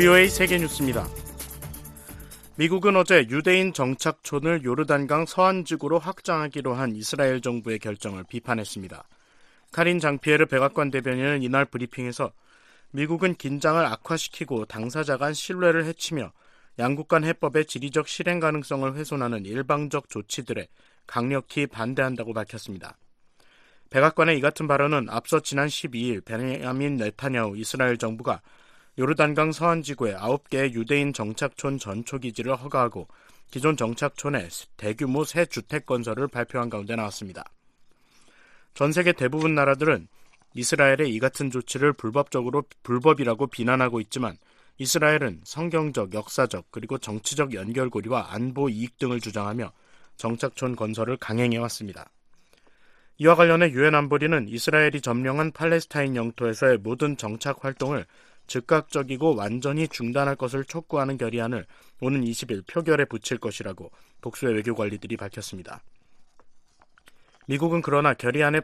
VOA 세계 뉴스입니다. 미국은 어제 유대인 정착촌을 요르단강 서안지구로 확장하기로 한 이스라엘 정부의 결정을 비판했습니다. 카린 장피에르 백악관 대변인은 이날 브리핑에서 미국은 긴장을 악화시키고 당사자 간 신뢰를 해치며 양국 간 해법의 지리적 실행 가능성을 훼손하는 일방적 조치들에 강력히 반대한다고 밝혔습니다. 백악관의 이 같은 발언은 앞서 지난 12일 베냐민 네타냐후 이스라엘 정부가 요르단강 서안 지구에 9개의 유대인 정착촌 전초 기지를 허가하고 기존 정착촌에 대규모 새 주택 건설을 발표한 가운데 나왔습니다. 전 세계 대부분 나라들은 이스라엘의 이 같은 조치를 불법적으로 불법이라고 비난하고 있지만 이스라엘은 성경적, 역사적, 그리고 정치적 연결고리와 안보 이익 등을 주장하며 정착촌 건설을 강행해 왔습니다. 이와 관련해 유엔 안보리는 이스라엘이 점령한 팔레스타인 영토에서의 모든 정착 활동을 즉각적이고 완전히 중단할 것을 촉구하는 결의안을 오는 20일 표결에 붙일 것이라고 복수의 외교 관리들이 밝혔습니다. 미국은 그러나 결의안에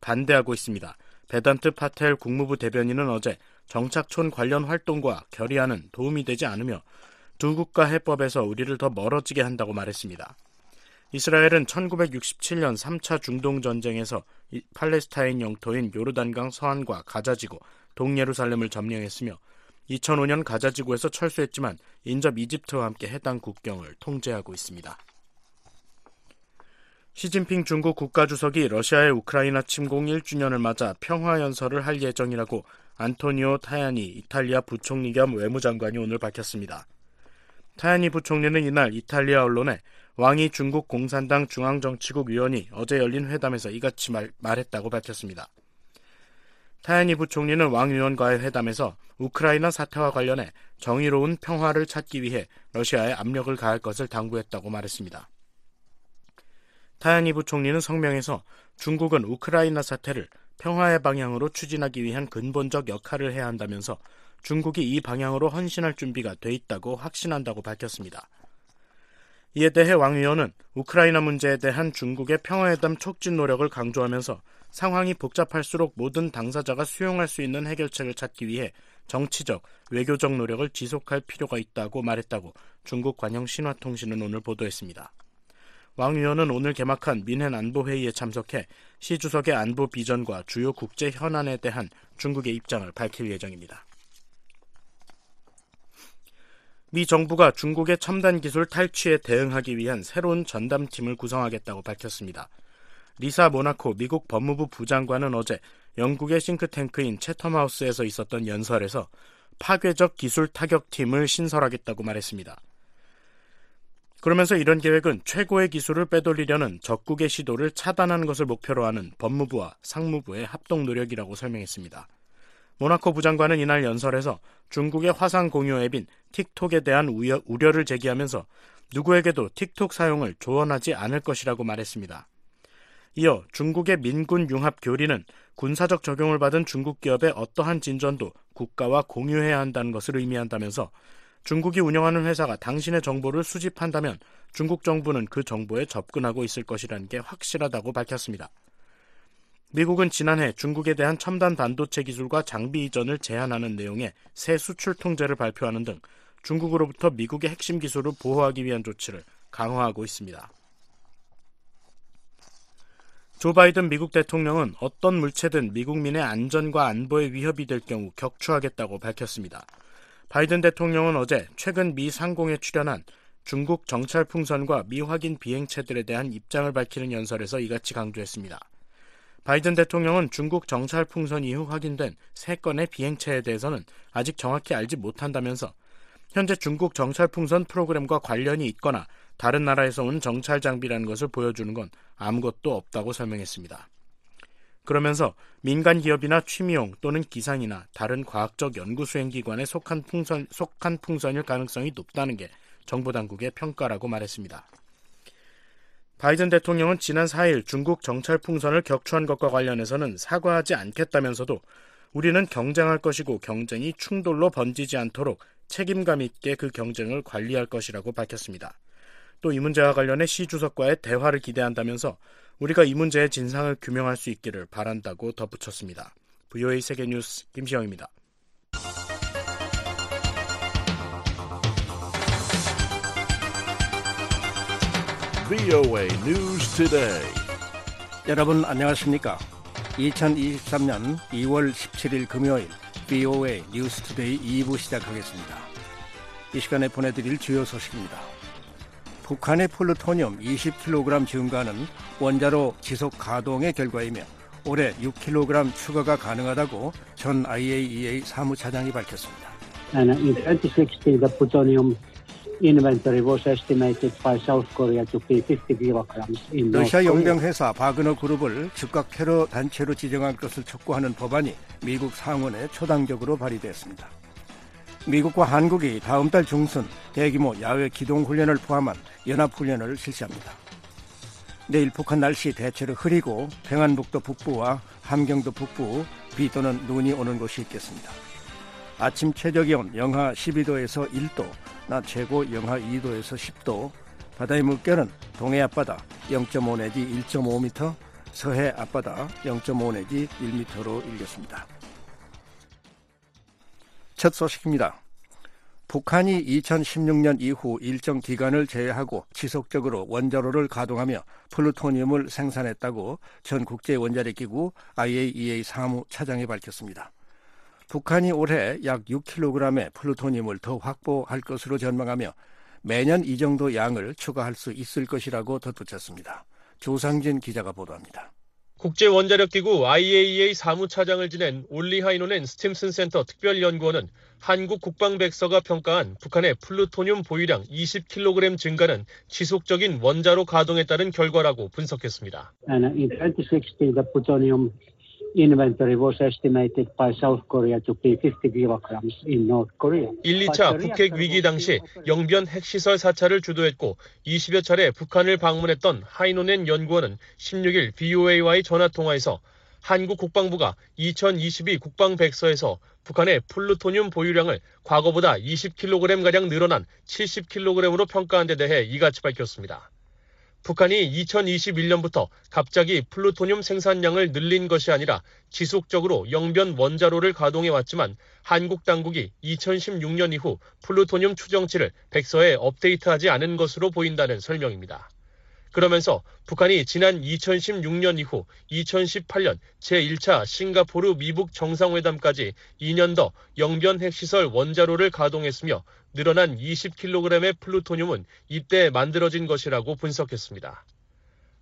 반대하고 있습니다. 베단트 파텔 국무부 대변인은 어제 정착촌 관련 활동과 결의안은 도움이 되지 않으며 두 국가 해법에서 우리를 더 멀어지게 한다고 말했습니다. 이스라엘은 1967년 3차 중동 전쟁에서 팔레스타인 영토인 요르단강 서안과 가자지구, 동예루살렘을 점령했으며 2005년 가자지구에서 철수했지만 인접 이집트와 함께 해당 국경을 통제하고 있습니다. 시진핑 중국 국가주석이 러시아의 우크라이나 침공 1주년을 맞아 평화연설을 할 예정이라고 안토니오 타야니 이탈리아 부총리 겸 외무장관이 오늘 밝혔습니다. 타야니 부총리는 이날 이탈리아 언론에 왕이 중국 공산당 중앙정치국 위원이 어제 열린 회담에서 이같이 말, 말했다고 밝혔습니다. 타야니 부총리는 왕 위원과의 회담에서 우크라이나 사태와 관련해 정의로운 평화를 찾기 위해 러시아에 압력을 가할 것을 당부했다고 말했습니다. 타야니 부총리는 성명에서 중국은 우크라이나 사태를 평화의 방향으로 추진하기 위한 근본적 역할을 해야 한다면서 중국이 이 방향으로 헌신할 준비가 돼 있다고 확신한다고 밝혔습니다. 이에 대해 왕 위원은 우크라이나 문제에 대한 중국의 평화회담 촉진 노력을 강조하면서 상황이 복잡할수록 모든 당사자가 수용할 수 있는 해결책을 찾기 위해 정치적, 외교적 노력을 지속할 필요가 있다고 말했다고 중국 관영 신화통신은 오늘 보도했습니다. 왕 위원은 오늘 개막한 민헨 안보회의에 참석해 시 주석의 안보 비전과 주요 국제 현안에 대한 중국의 입장을 밝힐 예정입니다. 미 정부가 중국의 첨단 기술 탈취에 대응하기 위한 새로운 전담팀을 구성하겠다고 밝혔습니다. 리사 모나코 미국 법무부 부장관은 어제 영국의 싱크탱크인 채텀하우스에서 있었던 연설에서 파괴적 기술 타격팀을 신설하겠다고 말했습니다. 그러면서 이런 계획은 최고의 기술을 빼돌리려는 적국의 시도를 차단하는 것을 목표로 하는 법무부와 상무부의 합동 노력이라고 설명했습니다. 모나코 부장관은 이날 연설에서 중국의 화상 공유 앱인 틱톡에 대한 우려, 우려를 제기하면서 누구에게도 틱톡 사용을 조언하지 않을 것이라고 말했습니다. 이어 중국의 민군 융합 교리는 군사적 적용을 받은 중국 기업의 어떠한 진전도 국가와 공유해야 한다는 것을 의미한다면서 중국이 운영하는 회사가 당신의 정보를 수집한다면 중국 정부는 그 정보에 접근하고 있을 것이라는 게 확실하다고 밝혔습니다. 미국은 지난해 중국에 대한 첨단 반도체 기술과 장비 이전을 제한하는 내용의 새 수출 통제를 발표하는 등 중국으로부터 미국의 핵심 기술을 보호하기 위한 조치를 강화하고 있습니다. 조 바이든 미국 대통령은 어떤 물체든 미국민의 안전과 안보에 위협이 될 경우 격추하겠다고 밝혔습니다. 바이든 대통령은 어제 최근 미 상공에 출연한 중국 정찰 풍선과 미확인 비행체들에 대한 입장을 밝히는 연설에서 이같이 강조했습니다. 바이든 대통령은 중국 정찰 풍선 이후 확인된 3건의 비행체에 대해서는 아직 정확히 알지 못한다면서 현재 중국 정찰 풍선 프로그램과 관련이 있거나 다른 나라에서 온 정찰 장비라는 것을 보여주는 건 아무것도 없다고 설명했습니다. 그러면서 민간 기업이나 취미용 또는 기상이나 다른 과학적 연구 수행 기관에 속한 풍선 속한 풍선일 가능성이 높다는 게 정부 당국의 평가라고 말했습니다. 바이든 대통령은 지난 4일 중국 정찰 풍선을 격추한 것과 관련해서는 사과하지 않겠다면서도 우리는 경쟁할 것이고 경쟁이 충돌로 번지지 않도록 책임감 있게 그 경쟁을 관리할 것이라고 밝혔습니다. 또 이 문제와 관련해 시 주석과의 대화를 기대한다면서 우리가 이 문제의 진상을 규명할 수 있기를 바란다고 덧붙였습니다. VOA 세계뉴스 김시영입니다. VOA News Today. 여러분 안녕하십니까? 2023년 2월 17일 금요일 VOA News Today 2부 시작하겠습니다. 이 시간에 보내드릴 주요 소식입니다. 북한의 플루토늄 20kg 증가는 원자로 지속 가동의 결과이며 올해 6kg 추가가 가능하다고 전 IAEA 사무차장이 밝혔습니다. And in 2016, the plutonium inventory was estimated by South Korea to be 50 kilograms in North 러시아 Korea. 용병 회사 바그너 그룹을 즉각 테러 단체로 지정할 것을 촉구하는 법안이 미국 상원에 초당적으로 발의됐습니다. 미국과 한국이 다음 달 중순 대규모 야외 기동 훈련을 포함한 연합 훈련을 실시합니다. 내일 북한 날씨 대체로 흐리고 평안북도 북부와 함경도 북부 비 또는 눈이 오는 곳이 있겠습니다. 아침 최저 기온 영하 12도에서 1도, 낮 최고 영하 2도에서 10도, 바다의 물결은 동해 앞바다 0.5 내지 1.5m, 서해 앞바다 0.5 내지 1m로 일겠습니다. 첫 소식입니다. 북한이 2016년 이후 일정 기간을 제외하고 지속적으로 원자로를 가동하며 플루토늄을 생산했다고 전 국제원자력기구 IAEA 사무차장이 밝혔습니다. 북한이 올해 약 6kg의 플루토늄을 더 확보할 것으로 전망하며 매년 이 정도 양을 추가할 수 있을 것이라고 덧붙였습니다. 조상진 기자가 보도합니다. 국제원자력기구 IAEA 사무차장을 지낸 올리 하이노넨 스팀슨 센터 특별연구원은 한국 국방백서가 평가한 북한의 플루토늄 보유량 20kg 증가는 지속적인 원자로 가동에 따른 결과라고 분석했습니다. And in 2016, the plutonium inventory was estimated by South Korea to be 50 kilograms in North Korea. 1, 2차 북핵 위기 당시 영변 핵시설 사찰을 주도했고 20여 차례 북한을 방문했던 하이노넨 연구원은 16일 BOA와의 전화 통화에서 한국 국방부가 2022 국방백서에서 북한의 플루토늄 보유량을 과거보다 20kg가량 늘어난 70kg으로 평가한 데 대해 이같이 밝혔습니다. 북한이 2021년부터 갑자기 플루토늄 생산량을 늘린 것이 아니라 지속적으로 영변 원자로를 가동해 왔지만 한국 당국이 2016년 이후 플루토늄 추정치를 백서에 업데이트하지 않은 것으로 보인다는 설명입니다. 그러면서 북한이 지난 2016년 이후 2018년 제1차 싱가포르 미북 정상회담까지 2년 더 영변 핵시설 원자로를 가동했으며 늘어난 20kg의 플루토늄은 이때 만들어진 것이라고 분석했습니다.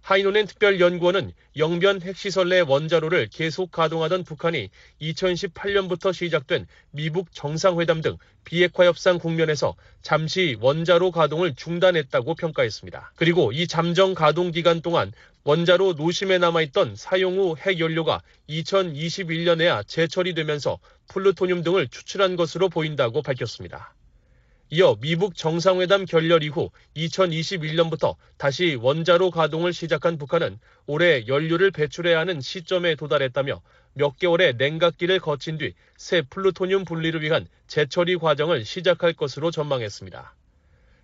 하이노넨 특별연구원은 영변 핵시설 내 원자로를 계속 가동하던 북한이 2018년부터 시작된 미북 정상회담 등 비핵화 협상 국면에서 잠시 원자로 가동을 중단했다고 평가했습니다. 그리고 이 잠정 가동 기간 동안 원자로 노심에 남아있던 사용 후 핵연료가 2021년에야 재처리되면서 플루토늄 등을 추출한 것으로 보인다고 밝혔습니다. 이어 미북 정상회담 결렬 이후 2021년부터 다시 원자로 가동을 시작한 북한은 올해 연료를 배출해야 하는 시점에 도달했다며 몇 개월의 냉각기를 거친 뒤 새 플루토늄 분리를 위한 재처리 과정을 시작할 것으로 전망했습니다.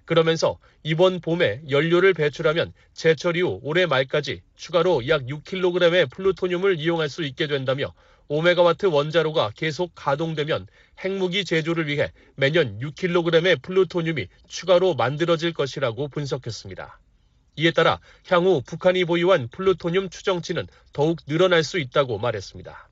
그러면서 이번 봄에 연료를 배출하면 재처리 후 올해 말까지 추가로 약 6kg의 플루토늄을 이용할 수 있게 된다며 5메가와트 원자로가 계속 가동되면 핵무기 제조를 위해 매년 6kg의 플루토늄이 추가로 만들어질 것이라고 분석했습니다. 이에 따라 향후 북한이 보유한 플루토늄 추정치는 더욱 늘어날 수 있다고 말했습니다.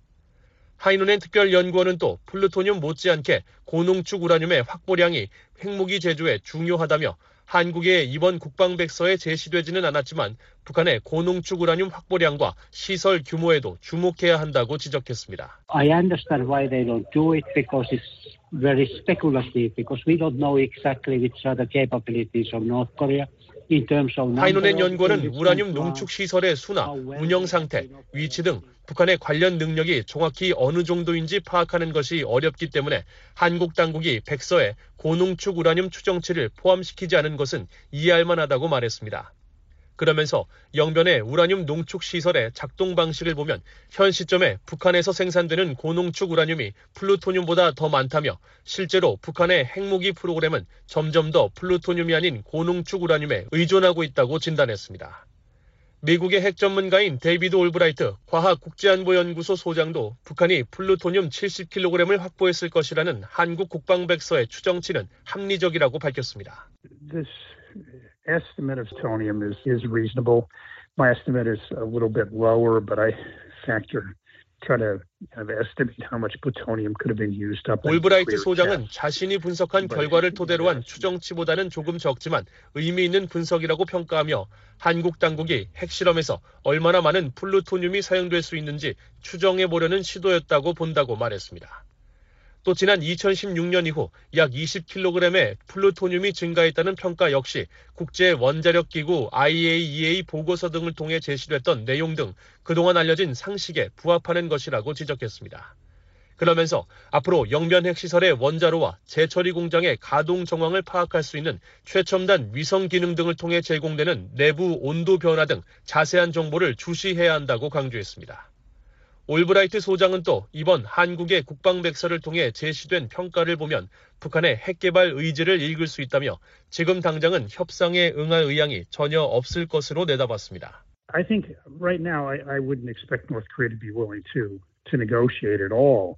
하이노넨 특별연구원은 또 플루토늄 못지않게 고농축 우라늄의 확보량이 핵무기 제조에 중요하다며 한국의 이번 국방백서에 제시되지는 않았지만 북한의 고농축 우라늄 확보량과 시설 규모에도 주목해야 한다고 지적했습니다. I understand why they don't do it because it's very speculative because we don't know exactly which are the capabilities of North Korea. Of 연구원은 우라늄 농축 시설의 수나 운영 상태, 위치 등 북한의 관련 능력이 정확히 어느 정도인지 파악하는 것이 어렵기 때문에 한국 당국이 백서에 고농축 우라늄 추정치를 포함시키지 않은 것은 이해할 만하다고 말했습니다. 그러면서 영변의 우라늄 농축 시설의 작동 방식을 보면 현 시점에 북한에서 생산되는 고농축 우라늄이 플루토늄보다 더 많다며 실제로 북한의 핵무기 프로그램은 점점 더 플루토늄이 아닌 고농축 우라늄에 의존하고 있다고 진단했습니다. 미국의 핵 전문가인 데이비드 올브라이트 과학국제안보연구소 소장도 북한이 플루토늄 70kg을 확보했을 것이라는 한국 국방백서의 추정치는 합리적이라고 밝혔습니다. this estimate of plutonium is, is reasonable. My estimate is a little bit lower, but I factor try to kind of estimate how much plutonium could have been used up. in 올브라이트 nuclear 소장은. 자신이 분석한 결과를 토대로 한 추정치보다는 조금 적지만 의미 있는 분석이라고 평가하며 한국 당국이 핵실험에서 얼마나 많은 플루토늄이 사용될 수 있는지 추정해 보려는 시도였다고 본다고 말했습니다. 또 지난 2016년 이후 약 20kg의 플루토늄이 증가했다는 평가 역시 국제 원자력 기구 IAEA 보고서 등을 통해 제시됐던 내용 등 그동안 알려진 상식에 부합하는 것이라고 지적했습니다. 그러면서 앞으로 영변 핵시설의 원자로와 재처리 공장의 가동 정황을 파악할 수 있는 최첨단 위성 기능 등을 통해 제공되는 내부 온도 변화 등 자세한 정보를 주시해야 한다고 강조했습니다. 올브라이트 소장은 또 이번 한국의 국방백서를 통해 제시된 평가를 보면 북한의 핵개발 의지를 읽을 수 있다며 지금 당장은 협상에 응할 의향이 전혀 없을 것으로 내다봤습니다. I think right now I, I wouldn't expect North Korea to be willing to to negotiate at all.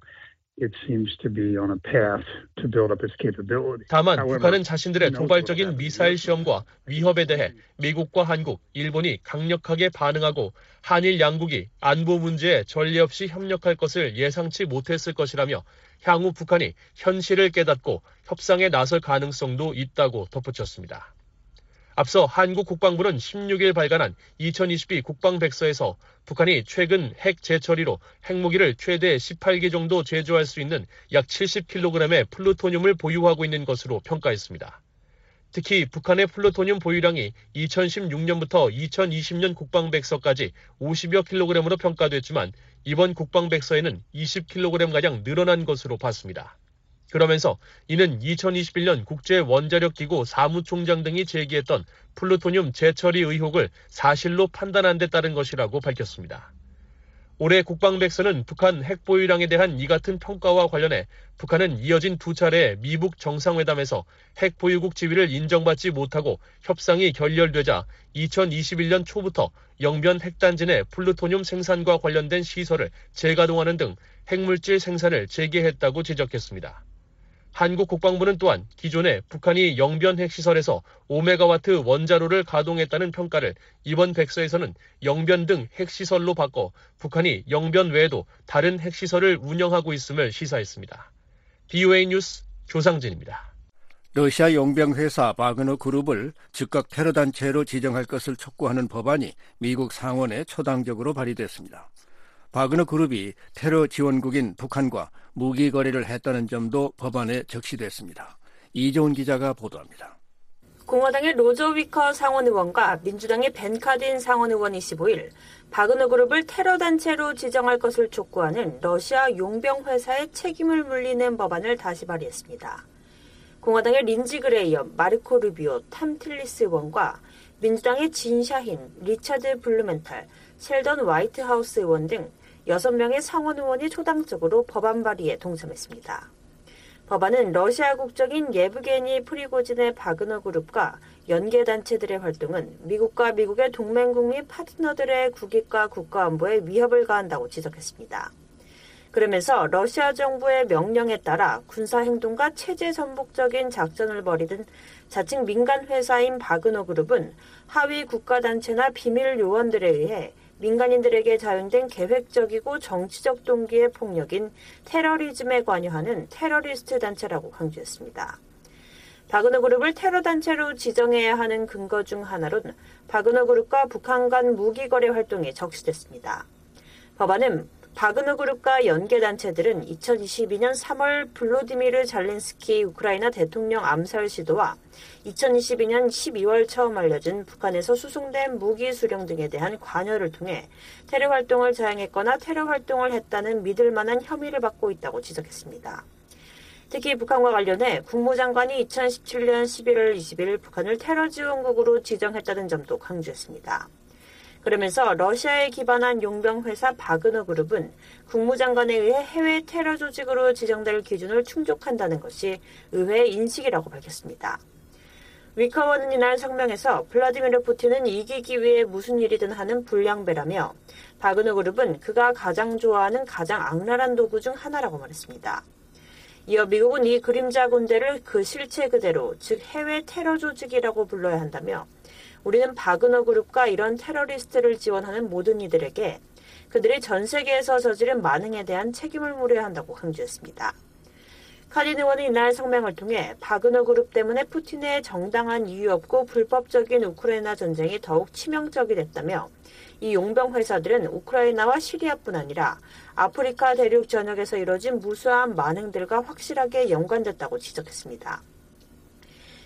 It seems to be on a path to build up its capability. 다만 북한은 자신들의 도발적인 미사일. 시험과 위협에 대해 미국과 한국, 일본이 강력하게 반응하고 한일 양국이 안보 문제에 전례 없이 협력할 것을 예상치 못했을 것이라며 향후 북한이 현실을 깨닫고 협상에 나설 가능성도 있다고 덧붙였습니다. 앞서 한국 국방부는 16일 발간한 2022 국방백서에서 북한이 최근 핵 재처리로 핵무기를 최대 18개 정도 제조할 수 있는 약 70kg의 플루토늄을 보유하고 있는 것으로 평가했습니다. 특히 북한의 플루토늄 보유량이 2016년부터 2020년 국방백서까지 50여 킬로그램으로 평가됐지만 이번 국방백서에는 20kg가량 늘어난 것으로 봤습니다. 그러면서 이는 2021년 국제원자력기구 사무총장 등이 제기했던 플루토늄 재처리 의혹을 사실로 판단한 데 따른 것이라고 밝혔습니다. 올해 국방백서는 북한 핵보유량에 대한 이 같은 평가와 관련해 북한은 이어진 두 차례 미북 정상회담에서 핵보유국 지위를 인정받지 못하고 협상이 결렬되자 2021년 초부터 영변 핵단지 내 플루토늄 생산과 관련된 시설을 재가동하는 등 핵물질 생산을 재개했다고 지적했습니다. 한국 국방부는 또한 기존에 북한이 영변 핵시설에서 5메가와트 원자로를 가동했다는 평가를 이번 백서에서는 영변 등 핵시설로 바꿔 북한이 영변 외에도 다른 핵시설을 운영하고 있음을 시사했습니다. VOA 뉴스 조상진입니다. 러시아 용병회사 바그너 그룹을 즉각 테러 단체로 지정할 것을 촉구하는 법안이 미국 상원에 초당적으로 발의됐습니다. 바그너 그룹이 테러 지원국인 북한과 무기 거래를 했다는 점도 법안에 적시됐습니다. 이종훈 기자가 보도합니다. 공화당의 로저 위커 상원 의원과 민주당의 벤 카딘 상원 의원이 15일 바그너 그룹을 테러 단체로 지정할 것을 촉구하는 러시아 용병 회사의 책임을 물리는 법안을 다시 발의했습니다. 공화당의 린지 그레이엄, 마르코 루비오, 탐 틸리스 의원과 민주당의 진 샤힌, 리차드 블루멘탈, 셸던 화이트하우스 의원 등 6명의 상원 의원이 초당적으로 법안 발의에 동참했습니다. 법안은 러시아 국적인 예브게니 프리고진의 바그너 그룹과 연계 단체들의 활동은 미국과 미국의 동맹국 및 파트너들의 국익과 국가안보에 위협을 가한다고 지적했습니다. 그러면서 러시아 정부의 명령에 따라 군사 행동과 체제 전복적인 작전을 벌이던 자칭 민간 회사인 바그너 그룹은 하위 국가 단체나 비밀 요원들에 의해 민간인들에게 자행된 계획적이고 정치적 동기의 폭력인 테러리즘에 관여하는 테러리스트 단체라고 강조했습니다. 바그너 그룹을 테러 단체로 지정해야 하는 근거 중 하나로는 바그너 그룹과 북한 간 무기 거래 활동이 적시됐습니다. 법안은 바그너 그룹과 연계 단체들은 2022년 3월 블로디미르 잘린스키 우크라이나 대통령 암살 시도와 2022년 12월 처음 알려진 북한에서 수송된 무기 수령 등에 대한 관여를 통해 테러 활동을 자행했거나 테러 활동을 했다는 믿을 만한 혐의를 받고 있다고 지적했습니다. 특히 북한과 관련해 국무장관이 2017년 11월 20일 북한을 테러 지원국으로 지정했다는 점도 강조했습니다. 그러면서 러시아에 기반한 용병회사 바그너 그룹은 국무장관에 의해 해외 테러 조직으로 지정될 기준을 충족한다는 것이 의회의 인식이라고 밝혔습니다. 위커원은 이날 성명에서 블라디미르 푸틴은 이기기 위해 무슨 일이든 하는 불량배라며 바그너 그룹은 그가 가장 좋아하는 가장 악랄한 도구 중 하나라고 말했습니다. 이어 미국은 이 그림자 군대를 그 실체 그대로 즉 해외 테러 조직이라고 불러야 한다며 우리는 바그너 그룹과 이런 테러리스트를 지원하는 모든 이들에게 그들이 전 세계에서 저지른 만행에 대한 책임을 물어야 한다고 강조했습니다. 카린 의원은 이날 성명을 통해 바그너 그룹 때문에 푸틴의 정당한 이유 없고 불법적인 우크라이나 전쟁이 더욱 치명적이 됐다며 이 용병 회사들은 우크라이나와 시리아뿐 아니라 아프리카 대륙 전역에서 이뤄진 무수한 만행들과 확실하게 연관됐다고 지적했습니다.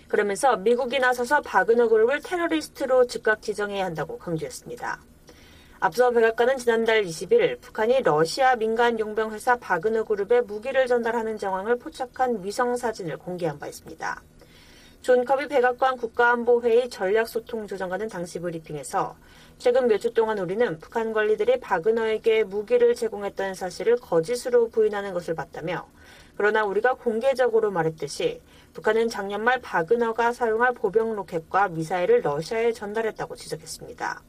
그러면서 미국이 나서서 바그너 그룹을 테러리스트로 즉각 지정해야 한다고 강조했습니다. 앞서 백악관은 지난달 20일 북한이 러시아 민간 용병 회사 바그너 그룹에 무기를 전달하는 정황을 포착한 위성 사진을 공개한 바 있습니다. 존 커비 백악관 국가안보회의 전략소통조정관은 당시 브리핑에서 최근 몇 주 동안 우리는 북한 관리들이 바그너에게 무기를 제공했다는 사실을 거짓으로 부인하는 것을 봤다며 그러나 우리가 공개적으로 말했듯이 북한은 작년 말 바그너가 사용할 보병 로켓과 미사일을 러시아에 전달했다고 지적했습니다.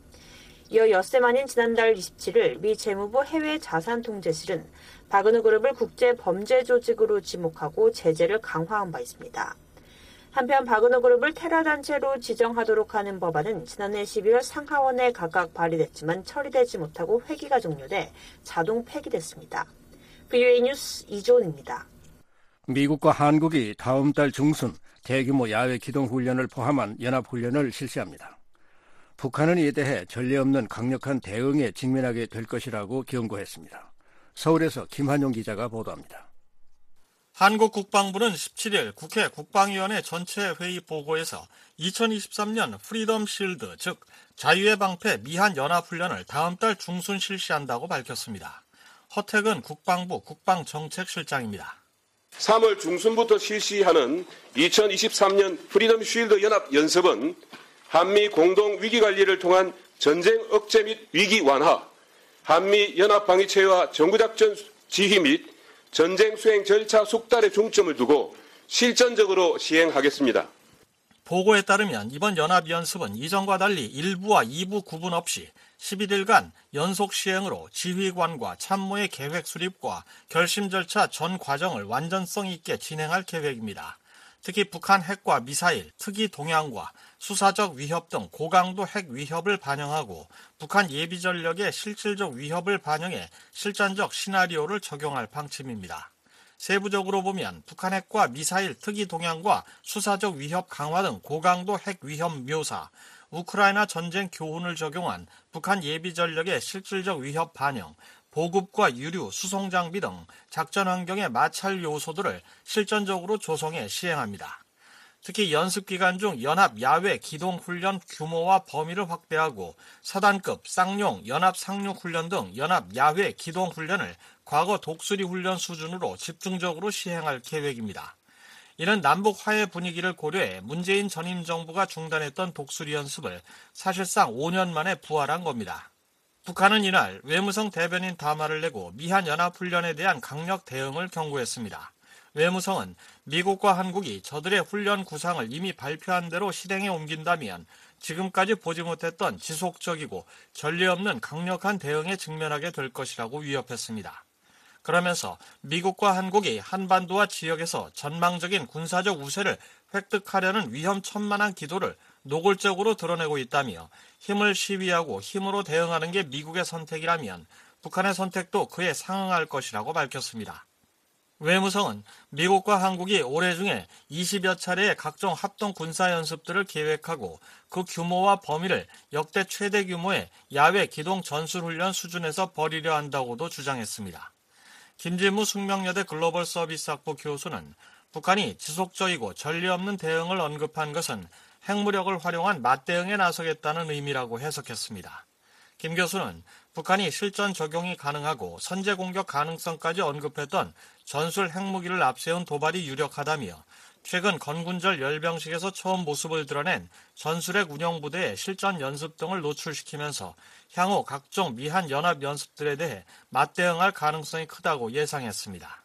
이어 엿새 만인 지난달 27일 미 재무부 해외 자산 통제실은 바그너 그룹을 국제 범죄 조직으로 지목하고 제재를 강화한 바 있습니다. 한편 바그너 그룹을 테러 단체로 지정하도록 하는 법안은 지난해 12월 상하원에 각각 발의됐지만 처리되지 못하고 회기가 종료돼 자동 폐기됐습니다. VOA 뉴스 이조은입니다. 미국과 한국이 다음 달 중순 대규모 야외 기동 훈련을 포함한 연합 훈련을 실시합니다. 북한은 이에 대해 전례 없는 강력한 대응에 직면하게 될 것이라고 경고했습니다. 서울에서 김한용 기자가 보도합니다. 한국 국방부는 17일 국회 국방위원회 전체 회의 보고에서 2023년 Freedom Shield, 즉 자유의 방패 미한 연합훈련을 다음 달 중순 실시한다고 밝혔습니다. 허태근 국방부 국방정책실장입니다. 3월 중순부터 실시하는 2023년 프리덤 쉴드 연합 연습은 한미 공동 위기 관리를 통한 전쟁 억제 및 위기 완화, 한미 연합 방위체제와 전구작전 지휘 및 전쟁 수행 절차 숙달에 중점을 두고 실전적으로 시행하겠습니다. 보고에 따르면 이번 연합연습은 이전과 달리 1부와 2부 구분 없이 11일간 연속 시행으로 지휘관과 참모의 계획 수립과 결심 절차 전 과정을 완전성 있게 진행할 계획입니다. 특히 북한 핵과 미사일, 특이 동향과 수사적 위협 등 고강도 핵 위협을 반영하고 북한 예비 전력의 실질적 위협을 반영해 실전적 시나리오를 적용할 방침입니다. 세부적으로 보면 북한 핵과 미사일 특이 동향과 수사적 위협 강화 등 고강도 핵 위협 묘사, 우크라이나 전쟁 교훈을 적용한 북한 예비 전력의 실질적 위협 반영, 보급과 유류, 수송 장비 등 작전 환경의 마찰 요소들을 실전적으로 조성해 시행합니다. 특히 연습 기간 중 연합 야외 기동 훈련 규모와 범위를 확대하고 사단급 쌍용 연합 상륙 훈련 등 연합 야외 기동 훈련을 과거 독수리 훈련 수준으로 집중적으로 시행할 계획입니다. 이는 남북 화해 분위기를 고려해 문재인 전임 정부가 중단했던 독수리 연습을 사실상 5년 만에 부활한 겁니다. 북한은 이날 외무성 대변인 담화를 내고 미한 연합 훈련에 대한 강력 대응을 경고했습니다. 외무성은 미국과 한국이 저들의 훈련 구상을 이미 발표한 대로 실행에 옮긴다면 지금까지 보지 못했던 지속적이고 전례 없는 강력한 대응에 직면하게 될 것이라고 위협했습니다. 그러면서 미국과 한국이 한반도와 지역에서 전망적인 군사적 우세를 획득하려는 위험천만한 기도를 노골적으로 드러내고 있다며 힘을 시위하고 힘으로 대응하는 게 미국의 선택이라면 북한의 선택도 그에 상응할 것이라고 밝혔습니다. 외무성은 미국과 한국이 올해 중에 20여 차례의 각종 합동 군사 연습들을 계획하고 그 규모와 범위를 역대 최대 규모의 야외 기동 전술훈련 수준에서 벌이려 한다고도 주장했습니다. 김진무 숙명여대 글로벌 서비스학부 교수는 북한이 지속적이고 전례 없는 대응을 언급한 것은 핵무력을 활용한 맞대응에 나서겠다는 의미라고 해석했습니다. 김 교수는 북한이 실전 적용이 가능하고 선제 공격 가능성까지 언급했던 전술 핵무기를 앞세운 도발이 유력하다며 최근 건군절 열병식에서 처음 모습을 드러낸 전술핵 운영부대의 실전 연습 등을 노출시키면서 향후 각종 미한 연합 연습들에 대해 맞대응할 가능성이 크다고 예상했습니다.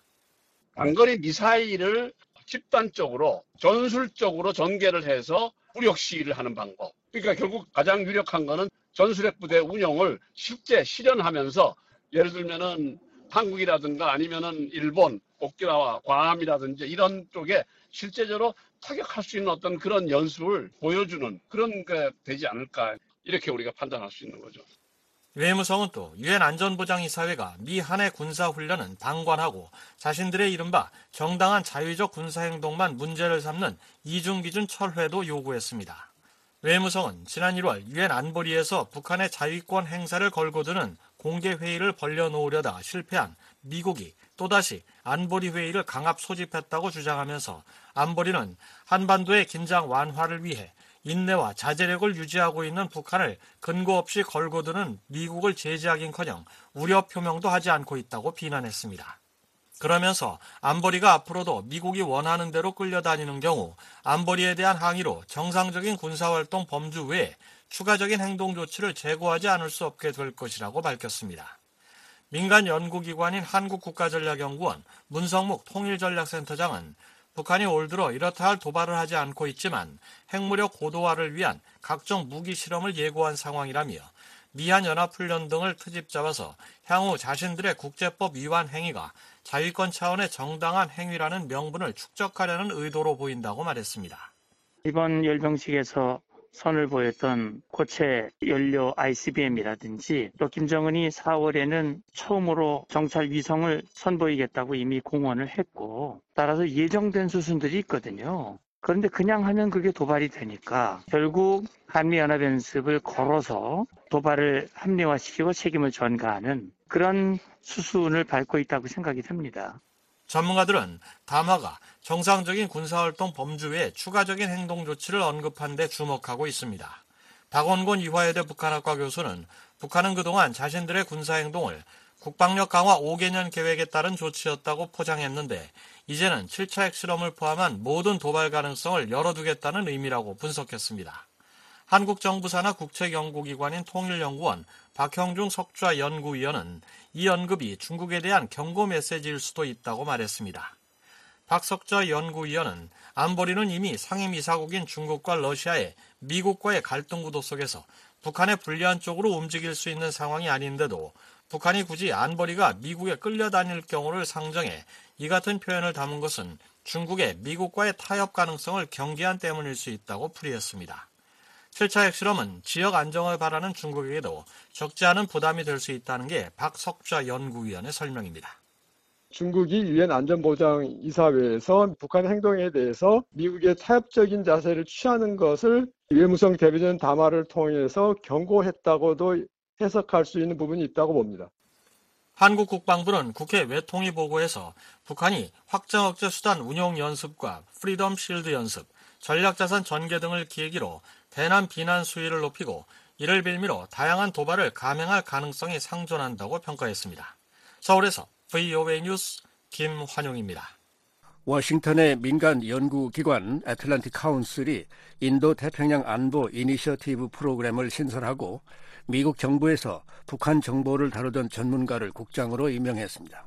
단거리 미사일을 집단적으로 전술적으로 전개를 해서 무력 시위를 하는 방법. 그러니까 결국 가장 유력한 거는 전술핵 부대 운영을 실제 실현하면서 예를 들면은 한국이라든가 아니면은 일본, 오키나와, 괌이라든지 이런 쪽에 실제적으로 타격할 수 있는 어떤 그런 연습을 보여주는 그런 게 되지 않을까 이렇게 우리가 판단할 수 있는 거죠. 외무성은 또 유엔 안전보장이사회가 미 한해 군사훈련은 방관하고 자신들의 이른바 정당한 자유적 군사행동만 문제를 삼는 이중기준 철회도 요구했습니다. 외무성은 지난 1월 유엔 안보리에서 북한의 자위권 행사를 걸고 드는 공개 회의를 벌려놓으려다 실패한 미국이 또다시 안보리 회의를 강압 소집했다고 주장하면서 안보리는 한반도의 긴장 완화를 위해 인내와 자제력을 유지하고 있는 북한을 근거 없이 걸고 드는 미국을 제지하긴커녕 우려 표명도 하지 않고 있다고 비난했습니다. 그러면서 안보리가 앞으로도 미국이 원하는 대로 끌려다니는 경우 안보리에 대한 항의로 정상적인 군사활동 범주 외에 추가적인 행동 조치를 제고하지 않을 수 없게 될 것이라고 밝혔습니다. 민간 연구기관인 한국국가전략연구원 문성묵 통일전략센터장은 북한이 올 들어 이렇다 할 도발을 하지 않고 있지만 핵무력 고도화를 위한 각종 무기 실험을 예고한 상황이라며 미한 연합훈련 등을 트집 잡아서 향후 자신들의 국제법 위반 행위가 자위권 차원의 정당한 행위라는 명분을 축적하려는 의도로 보인다고 말했습니다. 이번 열병식에서 선을 보였던 고체 연료 ICBM이라든지 또 김정은이 4월에는 처음으로 정찰 위성을 선보이겠다고 이미 공언을 했고 따라서 예정된 수순들이 있거든요. 그런데 그냥 하면 그게 도발이 되니까 결국 한미연합연습을 걸어서 도발을 합리화시키고 책임을 전가하는 그런 수순을 밟고 있다고 생각이 됩니다. 전문가들은 담화가 정상적인 군사활동 범주 외에 추가적인 행동 조치를 언급한 데 주목하고 있습니다. 박원곤 이화여대 북한학과 교수는 북한은 그동안 자신들의 군사행동을 국방력 강화 5개년 계획에 따른 조치였다고 포장했는데 이제는 7차 핵실험을 포함한 모든 도발 가능성을 열어두겠다는 의미라고 분석했습니다. 한국 정부 산하 국책연구기관인 통일연구원 박형중 석좌 연구위원은 이 언급이 중국에 대한 경고 메시지일 수도 있다고 말했습니다. 박석좌 연구위원은 안보리는 이미 상임이사국인 중국과 러시아의 미국과의 갈등 구도 속에서 북한의 불리한 쪽으로 움직일 수 있는 상황이 아닌데도 북한이 굳이 안보리가 미국에 끌려다닐 경우를 상정해 이 같은 표현을 담은 것은 중국의 미국과의 타협 가능성을 경계한 때문일 수 있다고 풀이했습니다. 7차 핵실험은 지역 안정을 바라는 중국에게도 적지 않은 부담이 될 수 있다는 게 박석좌 연구위원의 설명입니다. 중국이 유엔 안전보장 이사회에서 북한 행동에 대해서 미국에 타협적인 자세를 취하는 것을 외무성 대변인 담화를 통해서 경고했다고도 해석할 수 있는 부분이 있다고 봅니다. 한국 국방부는 국회 외통위 보고에서 북한이 확장 억제 수단 운용 연습과 프리덤 실드 연습, 전략자산 전개 등을 계기로 대남 비난 수위를 높이고 이를 빌미로 다양한 도발을 감행할 가능성이 상존한다고 평가했습니다. 서울에서 VOA 뉴스 김환용입니다. 워싱턴의 민간 연구기관 애틀란틱 카운슬이 인도 태평양 안보 이니셔티브 프로그램을 신설하고 미국 정부에서 북한 정보를 다루던 전문가를 국장으로 임명했습니다.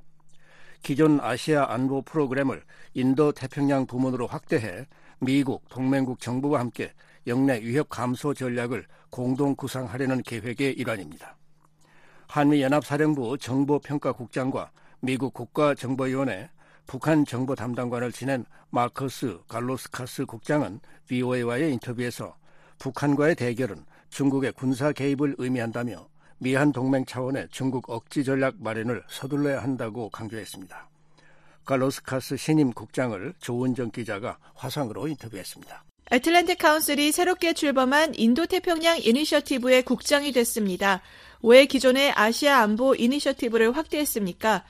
기존 아시아 안보 프로그램을 인도 태평양 부문으로 확대해 미국 동맹국 정부와 함께 영내 위협 감소 전략을 공동 구상하려는 계획의 일환입니다. 한미연합사령부 정보평가국장과 미국 국가정보위원회 북한 정보 담당관을 지낸 마커스 갈로스카스 국장은 VOA와의 인터뷰에서 북한과의 대결은 중국의 군사 개입을 의미한다며 미한 동맹 차원의 중국 억지 전략 마련을 서둘러야 한다고 강조했습니다. 갈로스카스 신임 국장을 조은정 기자가 화상으로 인터뷰했습니다. 애틀랜틱 카운슬이 새롭게 출범한 인도태평양 이니셔티브의 국장이 됐습니다. 왜 기존의 아시아 안보 이니셔티브를 확대했습니까?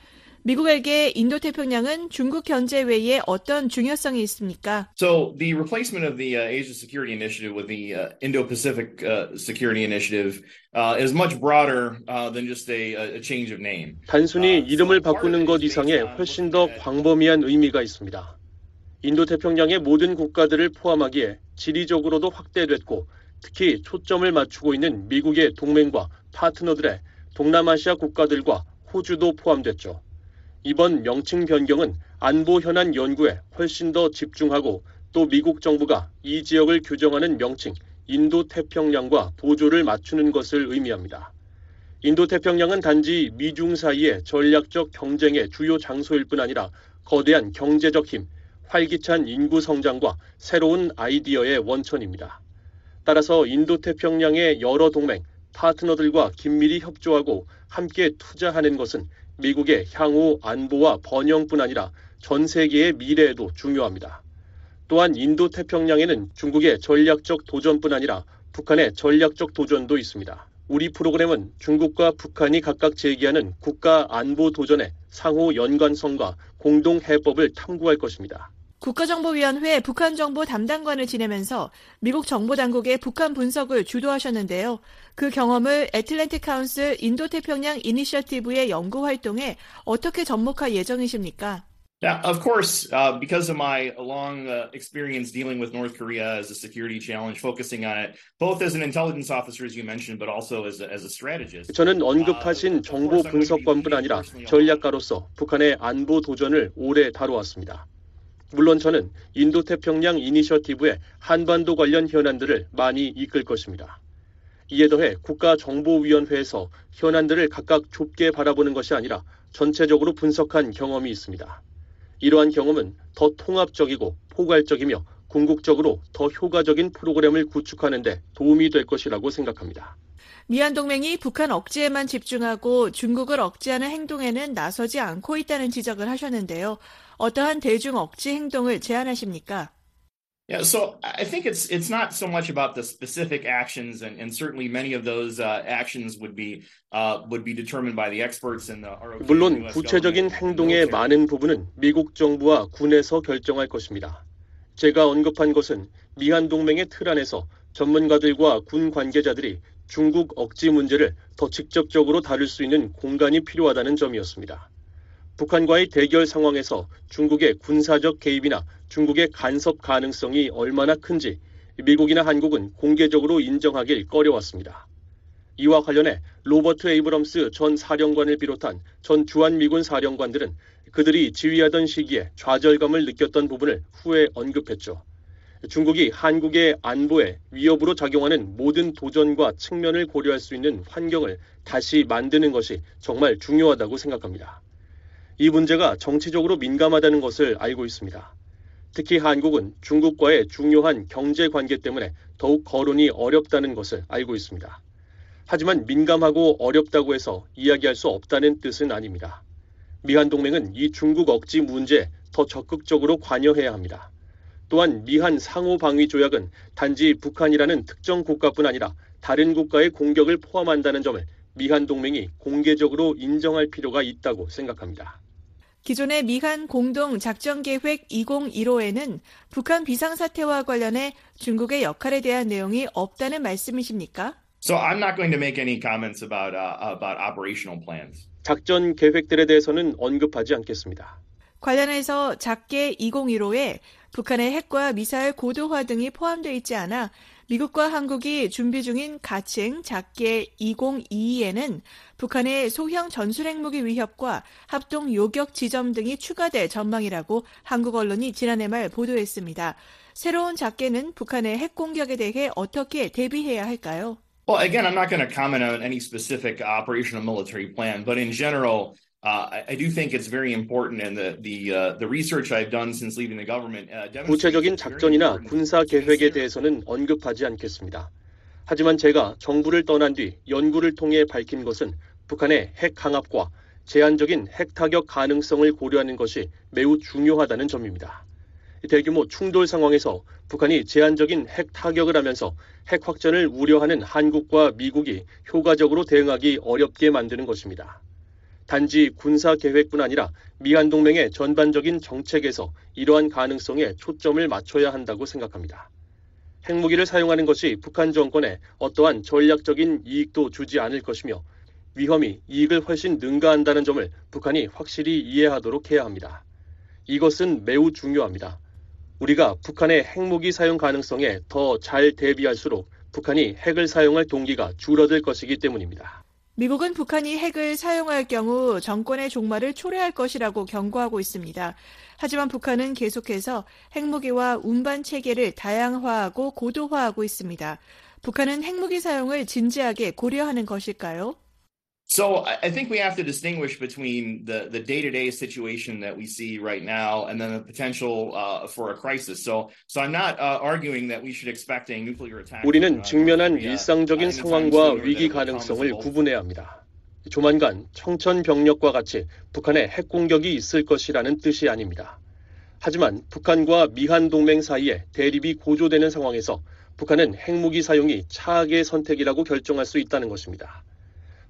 미국에게 인도태평양은 중국 견제 외에 어떤 중요성이 있습니까? So the replacement of the uh, Asia Security Initiative with the uh, Indo-Pacific uh, Security Initiative is much broader than just a, a change of name. 단순히 이름을 바꾸는 것 이상의 훨씬 더 광범위한 의미가 있습니다. 인도태평양의 모든 국가들을 포함하기에 지리적으로도 확대됐고 특히 초점을 맞추고 있는 미국의 동맹과 파트너들의 동남아시아 국가들과 호주도 포함됐죠. 이번 명칭 변경은 안보 현안 연구에 훨씬 더 집중하고 또 미국 정부가 이 지역을 규정하는 명칭 인도 태평양과 보조를 맞추는 것을 의미합니다. 인도 태평양은 단지 미중 사이의 전략적 경쟁의 주요 장소일 뿐 아니라 거대한 경제적 힘, 활기찬 인구 성장과 새로운 아이디어의 원천입니다. 따라서 인도 태평양의 여러 동맹, 파트너들과 긴밀히 협조하고 함께 투자하는 것은 미국의 향후 안보와 번영뿐 아니라 전 세계의 미래에도 중요합니다. 또한 인도 태평양에는 중국의 전략적 도전뿐 아니라 북한의 전략적 도전도 있습니다. 우리 프로그램은 중국과 북한이 각각 제기하는 국가 안보 도전의 상호 연관성과 공동 해법을 탐구할 것입니다. 국가정보위원회 북한 정보 담당관을 지내면서 미국 정보당국의 북한 분석을 주도하셨는데요. 그 경험을 애틀랜틱 카운슬 인도태평양 이니셔티브의 연구 활동에 어떻게 접목할 예정이십니까? Yeah, of course, uh, because of my long uh, experience dealing with North Korea as a security challenge, focusing on it both as an intelligence officer, as you mentioned, but also as a, as a strategist. 저는 언급하신 정보 분석관뿐 아니라 전략가로서 북한의 안보 도전을 오래 다루었습니다. 물론 저는 인도 태평양 이니셔티브의 한반도 관련 현안들을 많이 이끌 것입니다. 이에 더해 국가정보위원회에서 현안들을 각각 좁게 바라보는 것이 아니라 전체적으로 분석한 경험이 있습니다. 이러한 경험은 더 통합적이고 포괄적이며 궁극적으로 더 효과적인 프로그램을 구축하는 데 도움이 될 것이라고 생각합니다. 미얀 동맹이 북한 억지에만 집중하고 중국을 억지하는 행동에는 나서지 않고 있다는 지적을 하셨는데요. 어떠한 대중 억지 행동을 제안하십니까? Yeah, so I think it's it's not so much about the specific actions, and, and certainly many of those uh, actions would be uh, would be determined by the experts in the ROK. 물론 구체적인 행동의 많은 부분은 미국 정부와 군에서 결정할 것입니다. 제가 언급한 것은 미한 동맹의 틀 안에서 전문가들과 군 관계자들이 중국 억지 문제를 더 직접적으로 다룰 수 있는 공간이 필요하다는 점이었습니다. 북한과의 대결 상황에서 중국의 군사적 개입이나 중국의 간섭 가능성이 얼마나 큰지 미국이나 한국은 공개적으로 인정하길 꺼려왔습니다. 이와 관련해 로버트 에이브럼스 전 사령관을 비롯한 전 주한미군 사령관들은 그들이 지휘하던 시기에 좌절감을 느꼈던 부분을 후에 언급했죠. 중국이 한국의 안보에 위협으로 작용하는 모든 도전과 측면을 고려할 수 있는 환경을 다시 만드는 것이 정말 중요하다고 생각합니다. 이 문제가 정치적으로 민감하다는 것을 알고 있습니다. 특히 한국은 중국과의 중요한 경제 관계 때문에 더욱 거론이 어렵다는 것을 알고 있습니다. 하지만 민감하고 어렵다고 해서 이야기할 수 없다는 뜻은 아닙니다. 미한 동맹은 이 중국 억지 문제에 더 적극적으로 관여해야 합니다. 또한 미한 상호 방위 조약은 단지 북한이라는 특정 국가뿐 아니라 다른 국가의 공격을 포함한다는 점을 미한 동맹이 공개적으로 인정할 필요가 있다고 생각합니다. 기존의 미한 공동 작전 계획 2015에는 북한 비상 사태와 관련해 중국의 역할에 대한 내용이 없다는 말씀이십니까? So I'm not going to make any comments about uh, about operational plans. 작전 계획들에 대해서는 언급하지 않겠습니다. 관련해서 작계 2015에 북한의 핵과 미사일 고도화 등이 포함되어 있지 않아 미국과 한국이 준비 중인 가칭 작계 2022에는 북한의 소형 전술핵무기 위협과 합동 요격 지점 등이 추가될 전망이라고 한국 언론이 지난해 말 보도했습니다. 새로운 작계는 북한의 핵 공격에 대해 어떻게 대비해야 할까요? Well, again, I'm not going to comment on any specific operational military plan, but in general, I, I do think it's very important, and the the uh, the research I've done since leaving the government. Uh, 구체적인 작전이나 군사 계획에 대해서는 언급하지 않겠습니다. 하지만 제가 정부를 떠난 뒤 연구를 통해 밝힌 것은 북한의 핵 강압과 제한적인 핵 타격 가능성을 고려하는 것이 매우 중요하다는 점입니다. 대규모 충돌 상황에서 북한이 제한적인 핵 타격을 하면서 핵 확전을 우려하는 한국과 미국이 효과적으로 대응하기 어렵게 만드는 것입니다. 단지 군사 계획뿐 아니라 미한 동맹의 전반적인 정책에서 이러한 가능성에 초점을 맞춰야 한다고 생각합니다. 핵무기를 사용하는 것이 북한 정권에 어떠한 전략적인 이익도 주지 않을 것이며 위험이 이익을 훨씬 능가한다는 점을 북한이 확실히 이해하도록 해야 합니다. 이것은 매우 중요합니다. 우리가 북한의 핵무기 사용 가능성에 더 잘 대비할수록 북한이 핵을 사용할 동기가 줄어들 것이기 때문입니다. 미국은 북한이 핵을 사용할 경우 정권의 종말을 초래할 것이라고 경고하고 있습니다. 하지만 북한은 계속해서 핵무기와 운반 체계를 다양화하고 고도화하고 있습니다. 북한은 핵무기 사용을 진지하게 고려하는 것일까요? So I think we have to distinguish between the, the day-to-day situation that we see right now and then the potential uh, for a crisis. So, so I'm not uh, arguing that we should expect a nuclear attack. 우리는 직면한 일상적인 상황과 위기 가능성을 구분해야 합니다. 조만간 청천벽력과 같이 북한의 핵 공격이 있을 것이라는 뜻이 아닙니다. 하지만 북한과 미한 동맹 사이에 대립이 고조되는 상황에서 북한은 핵무기 사용이 차악의 선택이라고 결정할 수 있다는 것입니다.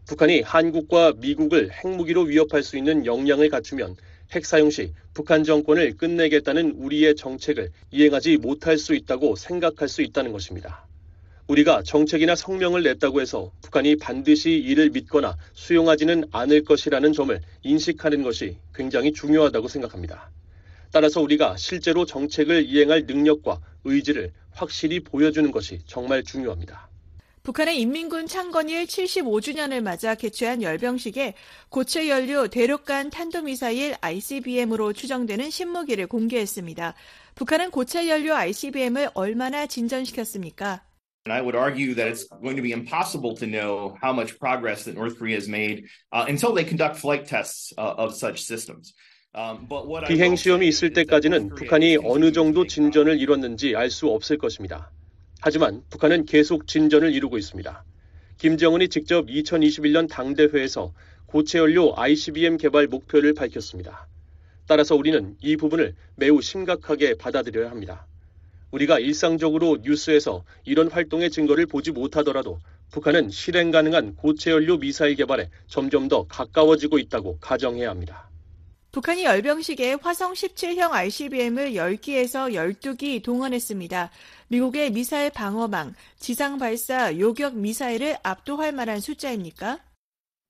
북한이 한국과 미국을 핵무기로 위협할 수 있는 역량을 갖추면 핵 사용 시 북한 정권을 끝내겠다는 우리의 정책을 이행하지 못할 수 있다고 생각할 수 있다는 것입니다. 우리가 정책이나 성명을 냈다고 해서 북한이 반드시 이를 믿거나 수용하지는 않을 것이라는 점을 인식하는 것이 굉장히 중요하다고 생각합니다. 따라서 우리가 실제로 정책을 이행할 능력과 의지를 확실히 보여주는 것이 정말 중요합니다. 북한의 인민군 창건일 75주년을 맞아 개최한 열병식에 고체 연료 대륙간 탄도미사일 ICBM으로 추정되는 신무기를 공개했습니다. 북한은 고체 연료 ICBM을 얼마나 진전시켰습니까? And I would argue that it's going to be impossible to know how much progress that North Korea has made uh, until they conduct flight tests uh, of such systems. 비행 시험이 있을 때까지는 북한이 어느 정도 진전을 이뤘는지 알 수 없을 것입니다. 하지만 북한은 계속 진전을 이루고 있습니다. 김정은이 직접 2021년 당대회에서 고체 연료 ICBM 개발 목표를 밝혔습니다. 따라서 우리는 이 부분을 매우 심각하게 받아들여야 합니다. 우리가 일상적으로 뉴스에서 이런 활동의 증거를 보지 못하더라도 북한은 실행 가능한 고체 연료 미사일 개발에 점점 더 가까워지고 있다고 가정해야 합니다. 북한이 열병식에 화성 17형 ICBM을 10기에서 12기 동원했습니다. 미국의 미사일 방어망, 지상 발사 요격 미사일을 압도할 만한 숫자입니까?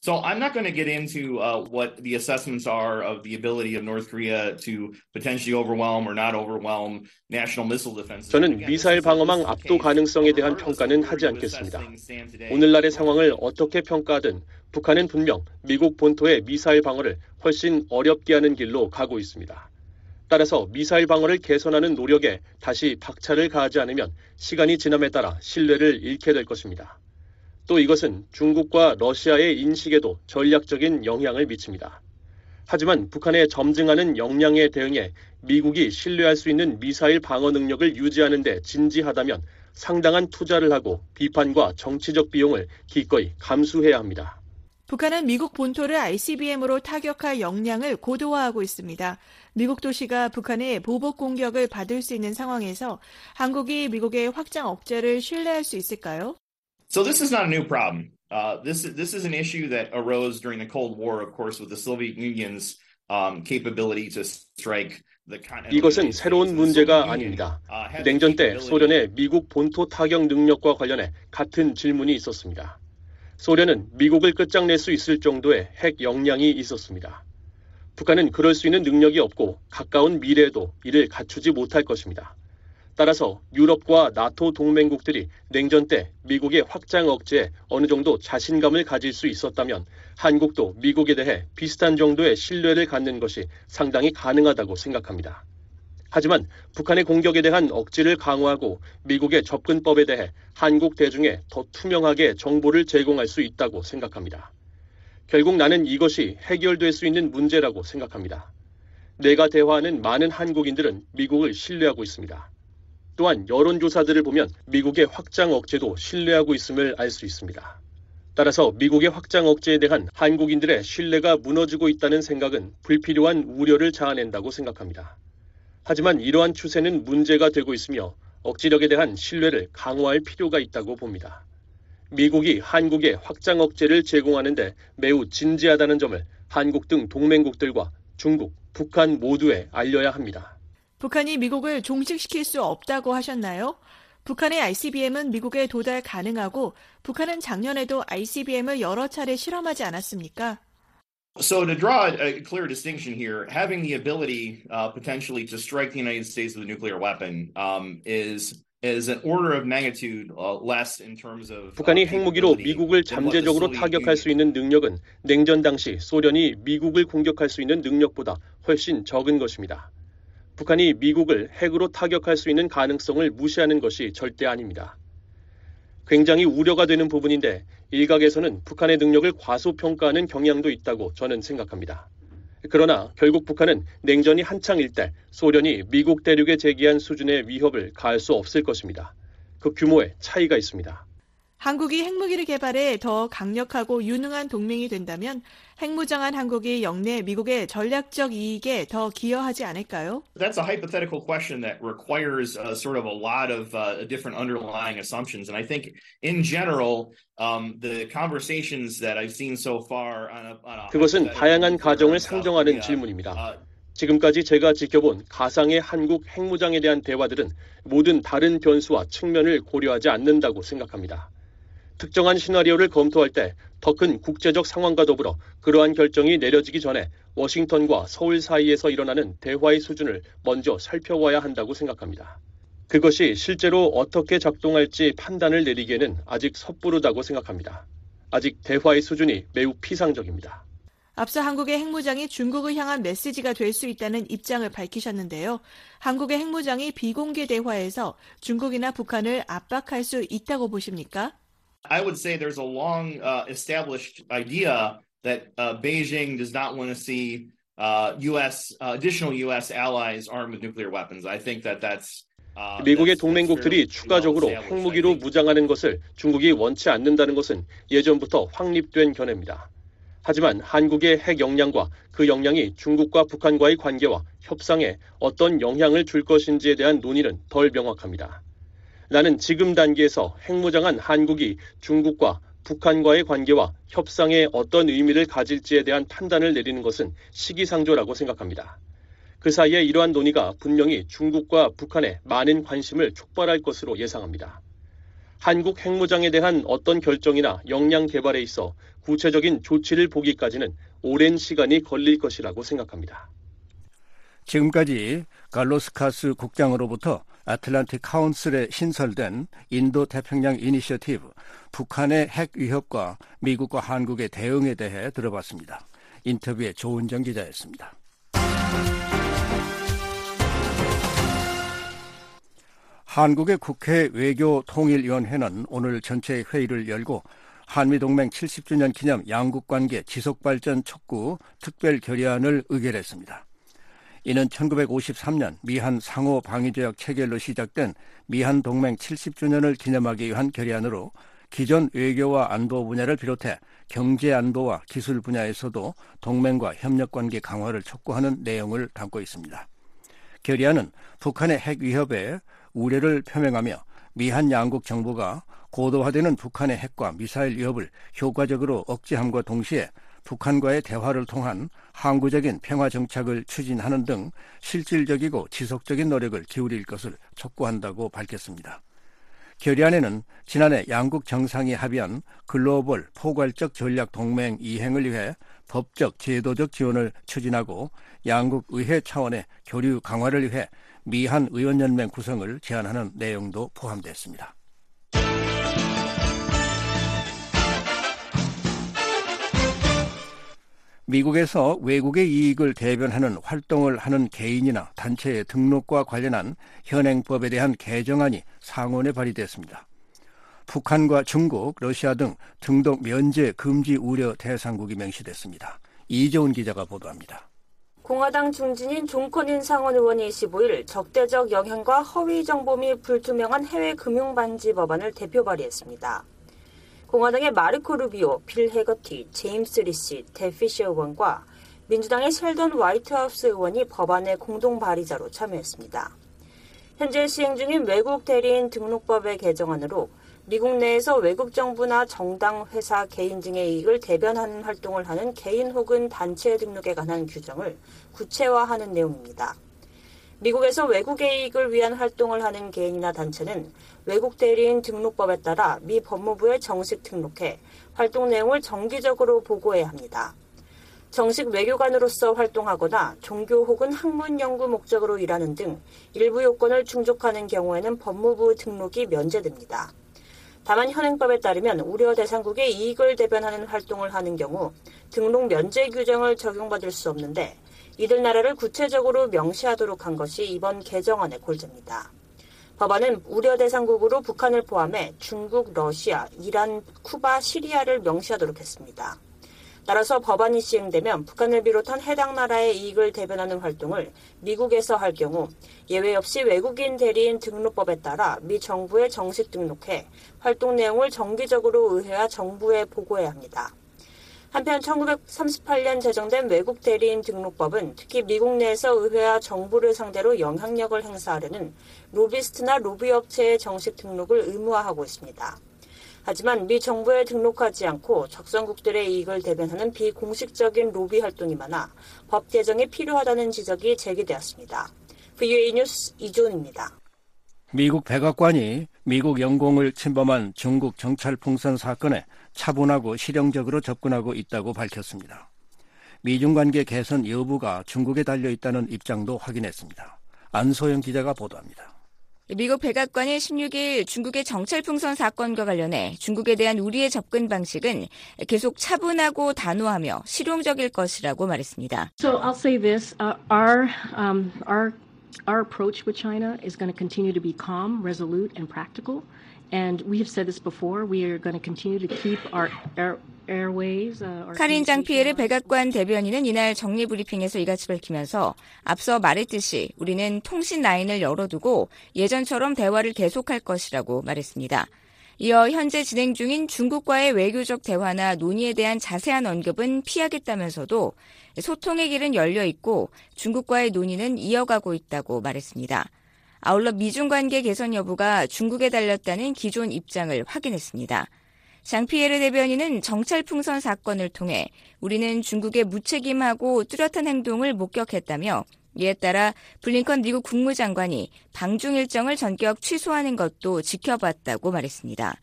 So I'm not going to get into uh, what the assessments are of the ability of North Korea to potentially overwhelm or not overwhelm national missile defense. 저는 미사일 방어망 압도 가능성에 대한 평가는 하지 않겠습니다. 오늘날의 상황을 어떻게 평가하든 북한은 분명 미국 본토의 미사일 방어를 훨씬 어렵게 하는 길로 가고 있습니다. 따라서 미사일 방어를 개선하는 노력에 다시 박차를 가하지 않으면 시간이 지남에 따라 신뢰를 잃게 될 것입니다. 또 이것은 중국과 러시아의 인식에도 전략적인 영향을 미칩니다. 하지만 북한의 점증하는 역량에 대응해 미국이 신뢰할 수 있는 미사일 방어 능력을 유지하는 데 진지하다면 상당한 투자를 하고 비판과 정치적 비용을 기꺼이 감수해야 합니다. 북한은 미국 본토를 ICBM으로 타격할 역량을 고도화하고 있습니다. 미국 도시가 북한의 보복 공격을 받을 수 있는 상황에서 한국이 미국의 확장 억제를 신뢰할 수 있을까요? So this is not a new problem. Uh, this this is an issue that arose during the Cold War, of course, with the Soviet Union's um, capability to strike 이것은 새로운 문제가 아닙니다. 냉전 때 소련의 미국 본토 타격 능력과 관련해 같은 질문이 있었습니다. 소련은 미국을 끝장낼 수 있을 정도의 핵 역량이 있었습니다. 북한은 그럴 수 있는 능력이 없고 가까운 미래에도 이를 갖추지 못할 것입니다. 따라서 유럽과 나토 동맹국들이 냉전 때 미국의 확장 억제에 어느 정도 자신감을 가질 수 있었다면 한국도 미국에 대해 비슷한 정도의 신뢰를 갖는 것이 상당히 가능하다고 생각합니다. 하지만 북한의 공격에 대한 억지를 강화하고 미국의 접근법에 대해 한국 대중에 더 투명하게 정보를 제공할 수 있다고 생각합니다. 결국 나는 이것이 해결될 수 있는 문제라고 생각합니다. 내가 대화하는 많은 한국인들은 미국을 신뢰하고 있습니다. 또한 여론조사들을 보면 미국의 확장 억제도 신뢰하고 있음을 알 수 있습니다. 따라서 미국의 확장 억제에 대한 한국인들의 신뢰가 무너지고 있다는 생각은 불필요한 우려를 자아낸다고 생각합니다. 하지만 이러한 추세는 문제가 되고 있으며 억지력에 대한 신뢰를 강화할 필요가 있다고 봅니다. 미국이 한국의 확장 억제를 제공하는데 매우 진지하다는 점을 한국 등 동맹국들과 중국, 북한 모두에 알려야 합니다. 북한이 미국을 종식시킬 수 없다고 하셨나요? 북한의 ICBM은 미국에 도달 가능하고 북한은 작년에도 ICBM을 여러 차례 실험하지 않았습니까? So to draw a clear distinction here, having the ability uh, potentially to strike the United States with a nuclear weapon um, is is an order of magnitude uh, less in terms of. 북한이 핵무기로 미국을 잠재적으로 타격할 수 있는 능력은 냉전 당시 소련이 미국을 공격할 수 있는 능력보다 훨씬 적은 것입니다. 북한이 미국을 핵으로 타격할 수 있는 가능성을 무시하는 것이 절대 아닙니다. 굉장히 우려가 되는 부분인데 일각에서는 북한의 능력을 과소평가하는 경향도 있다고 저는 생각합니다. 그러나 결국 북한은 냉전이 한창일 때 소련이 미국 대륙에 제기한 수준의 위협을 가할 수 없을 것입니다. 그 규모에 차이가 있습니다. 한국이 핵무기를 개발해 더 강력하고 유능한 동맹이 된다면 핵무장한 한국이 영내 미국의 전략적 이익에 더 기여하지 않을까요? That's a hypothetical question that requires uh, sort of a lot of uh, different underlying assumptions. And I think in general, um, the conversations that I've seen so far on a, on a 그것은 다양한 가정을 상정하는 질문입니다. 지금까지 제가 지켜본 가상의 한국 핵무장에 대한 대화들은 모든 다른 변수와 측면을 고려하지 않는다고 생각합니다. 특정한 시나리오를 검토할 때 더 큰 국제적 상황과 더불어 그러한 결정이 내려지기 전에 워싱턴과 서울 사이에서 일어나는 대화의 수준을 먼저 살펴봐야 한다고 생각합니다. 그것이 실제로 어떻게 작동할지 판단을 내리기에는 아직 섣부르다고 생각합니다. 아직 대화의 수준이 매우 피상적입니다. 앞서 한국의 핵무장이 중국을 향한 메시지가 될 수 있다는 입장을 밝히셨는데요. 한국의 핵무장이 비공개 대화에서 중국이나 북한을 압박할 수 있다고 보십니까? I would say there's a long uh, established idea that uh, Beijing does not want to see uh, U.S. additional U.S. allies armed with nuclear weapons. I think that that's 미국의 동맹국들이 추가적으로 핵무기로 무장하는 것을 중국이 원치 않는다는 것은 예전부터 확립된 견해입니다. 하지만 한국의 핵 역량과 그 역량이 중국과 북한과의 관계와 협상에 어떤 영향을 줄 것인지에 대한 논의는 덜 명확합니다. 나는 지금 단계에서 핵무장한 한국이 중국과 북한과의 관계와 협상에 어떤 의미를 가질지에 대한 판단을 내리는 것은 시기상조라고 생각합니다. 그 사이에 이러한 논의가 분명히 중국과 북한에 많은 관심을 촉발할 것으로 예상합니다. 한국 핵무장에 대한 어떤 결정이나 역량 개발에 있어 구체적인 조치를 보기까지는 오랜 시간이 걸릴 것이라고 생각합니다. 지금까지 갈로스카스 국장으로부터 아틀란틱 카운슬에 신설된 인도 태평양 이니셔티브 북한의 핵 위협과 미국과 한국의 대응에 대해 들어봤습니다. 인터뷰에 조은정 기자였습니다. 한국의 국회 외교통일위원회는 오늘 전체 회의를 열고 한미동맹 70주년 기념 양국관계 지속발전 촉구 특별 결의안을 의결했습니다. 이는 1953년 미한 상호 방위조약 체결로 시작된 미한 동맹 70주년을 기념하기 위한 결의안으로 기존 외교와 안보 분야를 비롯해 경제 안보와 기술 분야에서도 동맹과 협력 관계 강화를 촉구하는 내용을 담고 있습니다. 결의안은 북한의 핵 위협에 우려를 표명하며 미한 양국 정부가 고도화되는 북한의 핵과 미사일 위협을 효과적으로 억제함과 동시에 북한과의 대화를 통한 항구적인 평화 정착을 추진하는 등 실질적이고 지속적인 노력을 기울일 것을 촉구한다고 밝혔습니다. 결의안에는 지난해 양국 정상이 합의한 글로벌 포괄적 전략 동맹 이행을 위해 법적, 제도적 지원을 추진하고 양국 의회 차원의 교류 강화를 위해 미한 의원연맹 구성을 제안하는 내용도 포함됐습니다. 미국에서 외국의 이익을 대변하는 활동을 하는 개인이나 단체의 등록과 관련한 현행법에 대한 개정안이 상원에 발의됐습니다. 북한과 중국, 러시아 등 등록 면제 금지 우려 대상국이 명시됐습니다. 이재훈 기자가 보도합니다. 공화당 중진인 존커닌 상원 의원이 25일 적대적 영향과 허위 정보 및 불투명한 해외 금융 반지 법안을 대표 발의했습니다. 공화당의 마르코 루비오, 빌 해거티, 제임스 리시, 뎁 피셔 의원과 민주당의 셀던 화이트하우스 의원이 법안의 공동 발의자로 참여했습니다. 현재 시행 중인 외국 대리인 등록법의 개정안으로 미국 내에서 외국 정부나 정당, 회사, 개인 등의 이익을 대변하는 활동을 하는 개인 혹은 단체 등록에 관한 규정을 구체화하는 내용입니다. 미국에서 외국의 이익을 위한 활동을 하는 개인이나 단체는 외국 대리인 등록법에 따라 미 법무부에 정식 등록해 활동 내용을 정기적으로 보고해야 합니다. 정식 외교관으로서 활동하거나 종교 혹은 학문 연구 목적으로 일하는 등 일부 요건을 충족하는 경우에는 법무부 등록이 면제됩니다. 다만 현행법에 따르면 우려 대상국의 이익을 대변하는 활동을 하는 경우 등록 면제 규정을 적용받을 수 없는데 이들 나라를 구체적으로 명시하도록 한 것이 이번 개정안의 골자입니다. 법안은 우려 대상국으로 북한을 포함해 중국, 러시아, 이란, 쿠바, 시리아를 명시하도록 했습니다. 따라서 법안이 시행되면 북한을 비롯한 해당 나라의 이익을 대변하는 활동을 미국에서 할 경우 예외 없이 외국인 대리인 등록법에 따라 미 정부에 정식 등록해 활동 내용을 정기적으로 의회와 정부에 보고해야 합니다. 한편 1938년 제정된 외국 대리인 등록법은 특히 미국 내에서 의회와 정부를 상대로 영향력을 행사하려는 로비스트나 로비 업체의 정식 등록을 의무화하고 있습니다. 하지만 미 정부에 등록하지 않고 적성국들의 이익을 대변하는 비공식적인 로비 활동이 많아 법 개정이 필요하다는 지적이 제기되었습니다. VUA 뉴스 이준입니다. 미국 백악관이 미국 영공을 침범한 중국 정찰 풍선 사건에 차분하고 실용적으로 접근하고 있다고 밝혔습니다. 미중 관계 개선 여부가 중국에 달려 있다는 입장도 확인했습니다. 안소영 기자가 보도합니다. 미국 백악관이 16일 중국의 정찰풍선 사건과 관련해 중국에 대한 우리의 접근 방식은 계속 차분하고 단호하며 실용적일 것이라고 말했습니다. So I'll say this: uh, our um, our our approach with China is going to continue to be calm, resolute, and practical. And we have said this before. We are going to continue to keep our, our 카린 장피에르 백악관 대변인은 이날 정례 브리핑에서 이같이 밝히면서 앞서 말했듯이 우리는 통신 라인을 열어두고 예전처럼 대화를 계속할 것이라고 말했습니다. 이어 현재 진행 중인 중국과의 외교적 대화나 논의에 대한 자세한 언급은 피하겠다면서도 소통의 길은 열려 있고 중국과의 논의는 이어가고 있다고 말했습니다. 아울러 미중 관계 개선 여부가 중국에 달렸다는 기존 입장을 확인했습니다. 장피에르 대변인은 정찰 풍선 사건을 통해 우리는 중국의 무책임하고 뚜렷한 행동을 목격했다며 이에 따라 블링컨 미국 국무장관이 방중 일정을 전격 취소하는 것도 지켜봤다고 말했습니다.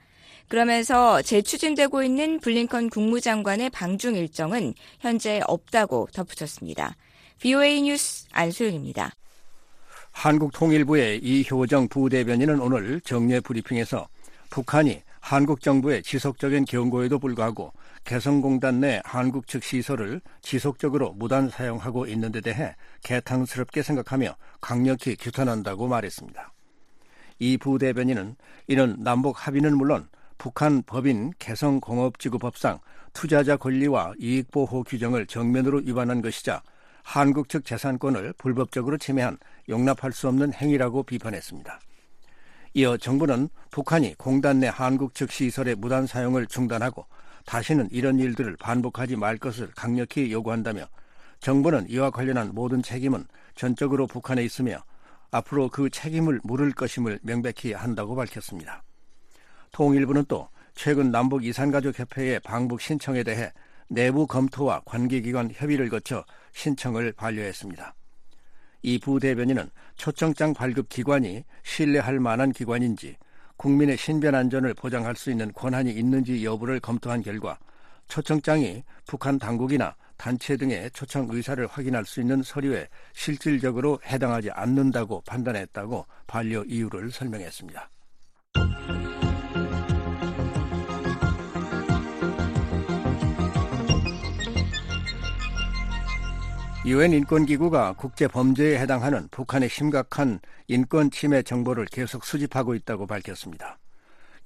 그러면서 재추진되고 있는 블링컨 국무장관의 방중 일정은 현재 없다고 덧붙였습니다. BOA 뉴스 안소연입니다. 한국통일부의 이효정 부대변인은 오늘 정례 브리핑에서 북한이 한국 정부의 지속적인 경고에도 불구하고 개성공단 내 한국 측 시설을 지속적으로 무단 사용하고 있는 데 대해 개탄스럽게 생각하며 강력히 규탄한다고 말했습니다. 이 부대변인은 이는 남북 합의는 물론 북한 법인 개성공업지구법상 투자자 권리와 이익보호 규정을 정면으로 위반한 것이자 한국 측 재산권을 불법적으로 침해한 용납할 수 없는 행위라고 비판했습니다. 이어 정부는 북한이 공단 내 한국 측 시설의 무단 사용을 중단하고 다시는 이런 일들을 반복하지 말 것을 강력히 요구한다며 정부는 이와 관련한 모든 책임은 전적으로 북한에 있으며 앞으로 그 책임을 물을 것임을 명백히 한다고 밝혔습니다. 통일부는 또 최근 남북 이산가족협회의 방북 신청에 대해 내부 검토와 관계기관 협의를 거쳐 신청을 반려했습니다. 이 부대변인은 초청장 발급 기관이 신뢰할 만한 기관인지 국민의 신변 안전을 보장할 수 있는 권한이 있는지 여부를 검토한 결과 초청장이 북한 당국이나 단체 등의 초청 의사를 확인할 수 있는 서류에 실질적으로 해당하지 않는다고 판단했다고 반려 이유를 설명했습니다. 유엔 인권기구가 국제 범죄에 해당하는 북한의 심각한 인권 침해 정보를 계속 수집하고 있다고 밝혔습니다.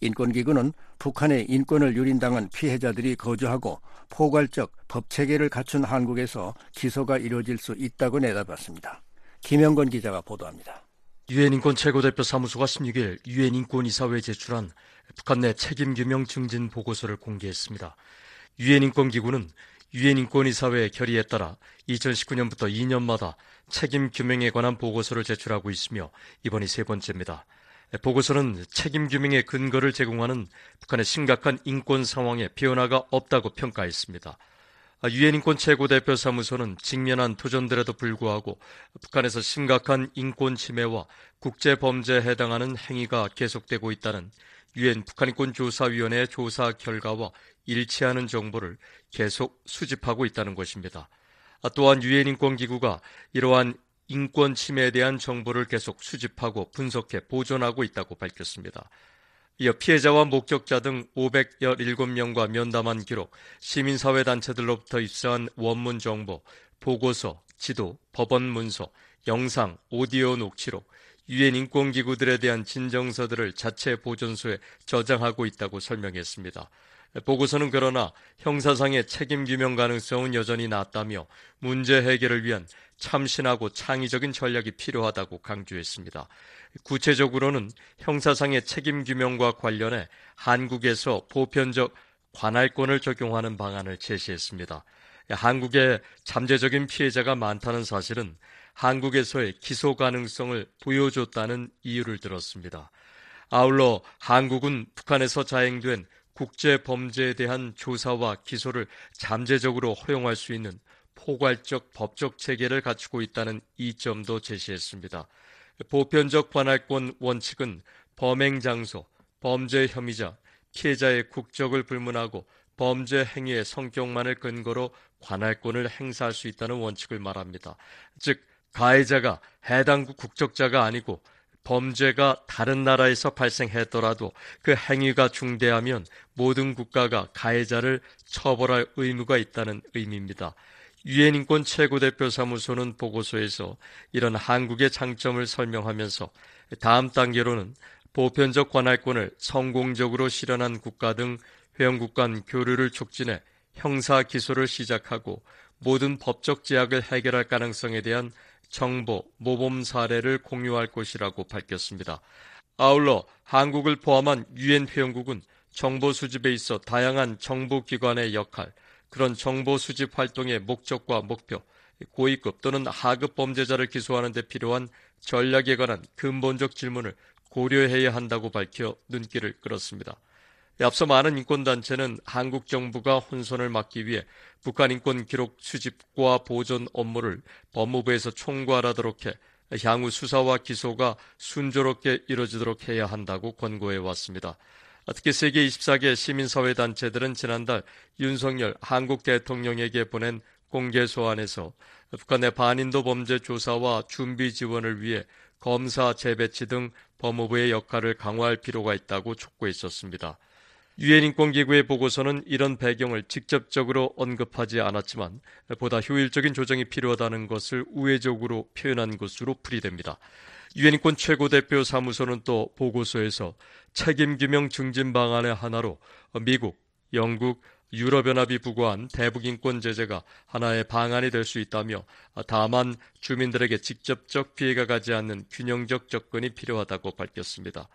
인권기구는 북한의 인권을 유린당한 피해자들이 거주하고 포괄적 법 체계를 갖춘 한국에서 기소가 이루어질 수 있다고 내다봤습니다. 김영건 기자가 보도합니다. 유엔 인권 최고대표 사무소가 16일 유엔 인권 이사회에 제출한 북한 내 책임 규명 증진 보고서를 공개했습니다. 유엔 인권기구는 유엔 인권이사회 결의에 따라 2019년부터 2년마다 책임 규명에 관한 보고서를 제출하고 있으며 이번이 세 번째입니다. 보고서는 책임 규명의 근거를 제공하는 북한의 심각한 인권 상황에 변화가 없다고 평가했습니다. 유엔 인권 최고대표 사무소는 직면한 도전들에도 불구하고 북한에서 심각한 인권 침해와 국제 범죄에 해당하는 행위가 계속되고 있다는 유엔 북한인권조사위원회의 조사 결과와 일치하는 정보를 계속 수집하고 있다는 것입니다. 아, 또한 유엔 인권기구가 이러한 인권 침해에 대한 정보를 계속 수집하고 분석해 보존하고 있다고 밝혔습니다. 이어 피해자와 목격자 등 517명과 면담한 기록, 시민사회 단체들로부터 입수한 원문 정보, 보고서, 지도, 법원 문서, 영상, 오디오 녹취록, 유엔 인권기구들에 대한 진정서들을 자체 보존소에 저장하고 있다고 설명했습니다. 보고서는 그러나 형사상의 책임 규명 가능성은 여전히 낮다며 문제 해결을 위한 참신하고 창의적인 전략이 필요하다고 강조했습니다. 구체적으로는 형사상의 책임 규명과 관련해 한국에서 보편적 관할권을 적용하는 방안을 제시했습니다. 한국에 잠재적인 피해자가 많다는 사실은 한국에서의 기소 가능성을 보여줬다는 이유를 들었습니다. 아울러 한국은 북한에서 자행된 국제 범죄에 대한 조사와 기소를 잠재적으로 허용할 수 있는 포괄적 법적 체계를 갖추고 있다는 이점도 제시했습니다. 보편적 관할권 원칙은 범행 장소, 범죄 혐의자, 피해자의 국적을 불문하고 범죄 행위의 성격만을 근거로 관할권을 행사할 수 있다는 원칙을 말합니다. 즉, 가해자가 해당 국적자가 아니고 범죄가 다른 나라에서 발생했더라도 그 행위가 중대하면 모든 국가가 가해자를 처벌할 의무가 있다는 의미입니다. 유엔 인권 최고대표 사무소는 보고서에서 이런 한국의 장점을 설명하면서 다음 단계로는 보편적 관할권을 성공적으로 실현한 국가 등 회원국 간 교류를 촉진해 형사 기소를 시작하고 모든 법적 제약을 해결할 가능성에 대한 정보, 모범 사례를 공유할 것이라고 밝혔습니다. 아울러 한국을 포함한 유엔 회원국은 정보 수집에 있어 다양한 정부 기관의 역할, 그런 정보 수집 활동의 목적과 목표, 고위급 또는 하급 범죄자를 기소하는 데 필요한 전략에 관한 근본적 질문을 고려해야 한다고 밝혀 눈길을 끌었습니다. 앞서 많은 인권단체는 한국 정부가 혼선을 막기 위해 북한 인권 기록 수집과 보존 업무를 법무부에서 총괄하도록 해 향후 수사와 기소가 순조롭게 이루어지도록 해야 한다고 권고해 왔습니다. 특히 세계 24개 시민사회 단체들은 지난달 윤석열 한국 대통령에게 보낸 공개 소환에서 북한의 반인도 범죄 조사와 준비 지원을 위해 검사 재배치 등 법무부의 역할을 강화할 필요가 있다고 촉구했었습니다. 유엔 인권기구의 보고서는 이런 배경을 직접적으로 언급하지 않았지만 보다 효율적인 조정이 필요하다는 것을 우회적으로 표현한 것으로 풀이됩니다. 유엔 인권 최고대표 사무소는 또 보고서에서 책임규명 증진 방안의 하나로 미국, 영국, 유럽연합이 부과한 대북인권 제재가 하나의 방안이 될 수 있다며 다만 주민들에게 직접적 피해가 가지 않는 균형적 접근이 필요하다고 밝혔습니다.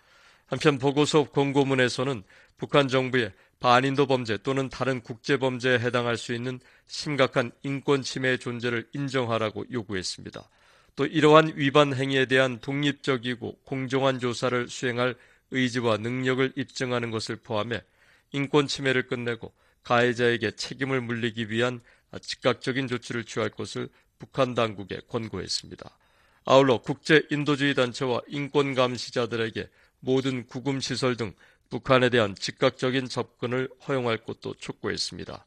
한편 보고서 공고문에서는 북한 정부의 반인도 범죄 또는 다른 국제 범죄에 해당할 수 있는 심각한 인권 침해의 존재를 인정하라고 요구했습니다. 또 이러한 위반 행위에 대한 독립적이고 공정한 조사를 수행할 의지와 능력을 입증하는 것을 포함해 인권 침해를 끝내고 가해자에게 책임을 물리기 위한 즉각적인 조치를 취할 것을 북한 당국에 권고했습니다. 아울러 국제 인도주의 단체와 인권 감시자들에게 모든 구금 시설 등 북한에 대한 즉각적인 접근을 허용할 것도 촉구했습니다.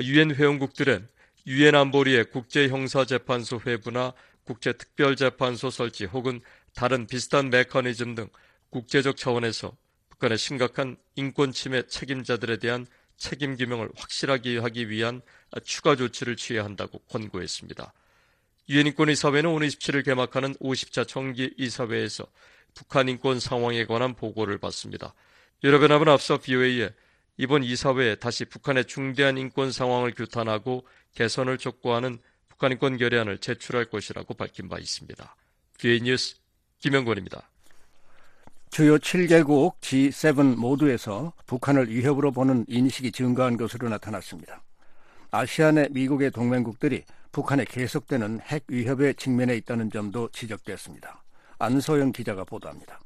유엔 회원국들은 유엔 안보리의 국제 형사 재판소 회부나 국제 특별 재판소 설치 혹은 다른 비슷한 메커니즘 등 국제적 차원에서 북한의 심각한 인권 침해 책임자들에 대한 책임 규명을 확실하게 하기 위한 추가 조치를 취해야 한다고 권고했습니다. 유엔 인권이사회는 오늘 27일 개막하는 50차 정기 이사회에서 북한 인권 상황에 관한 보고를 받습니다. 유럽연합은 앞서 BOA에 이번 이사회에 다시 북한의 중대한 인권 상황을 규탄하고 개선을 촉구하는 북한 인권 결의안을 제출할 것이라고 밝힌 바 있습니다. BOA 뉴스 김영권입니다. 주요 7개국 G7 모두에서 북한을 위협으로 보는 인식이 증가한 것으로 나타났습니다. 아시아 내 미국의 동맹국들이 북한에 계속되는 핵 위협에 직면해 있다는 점도 지적됐습니다. 안소영 기자가 보도합니다.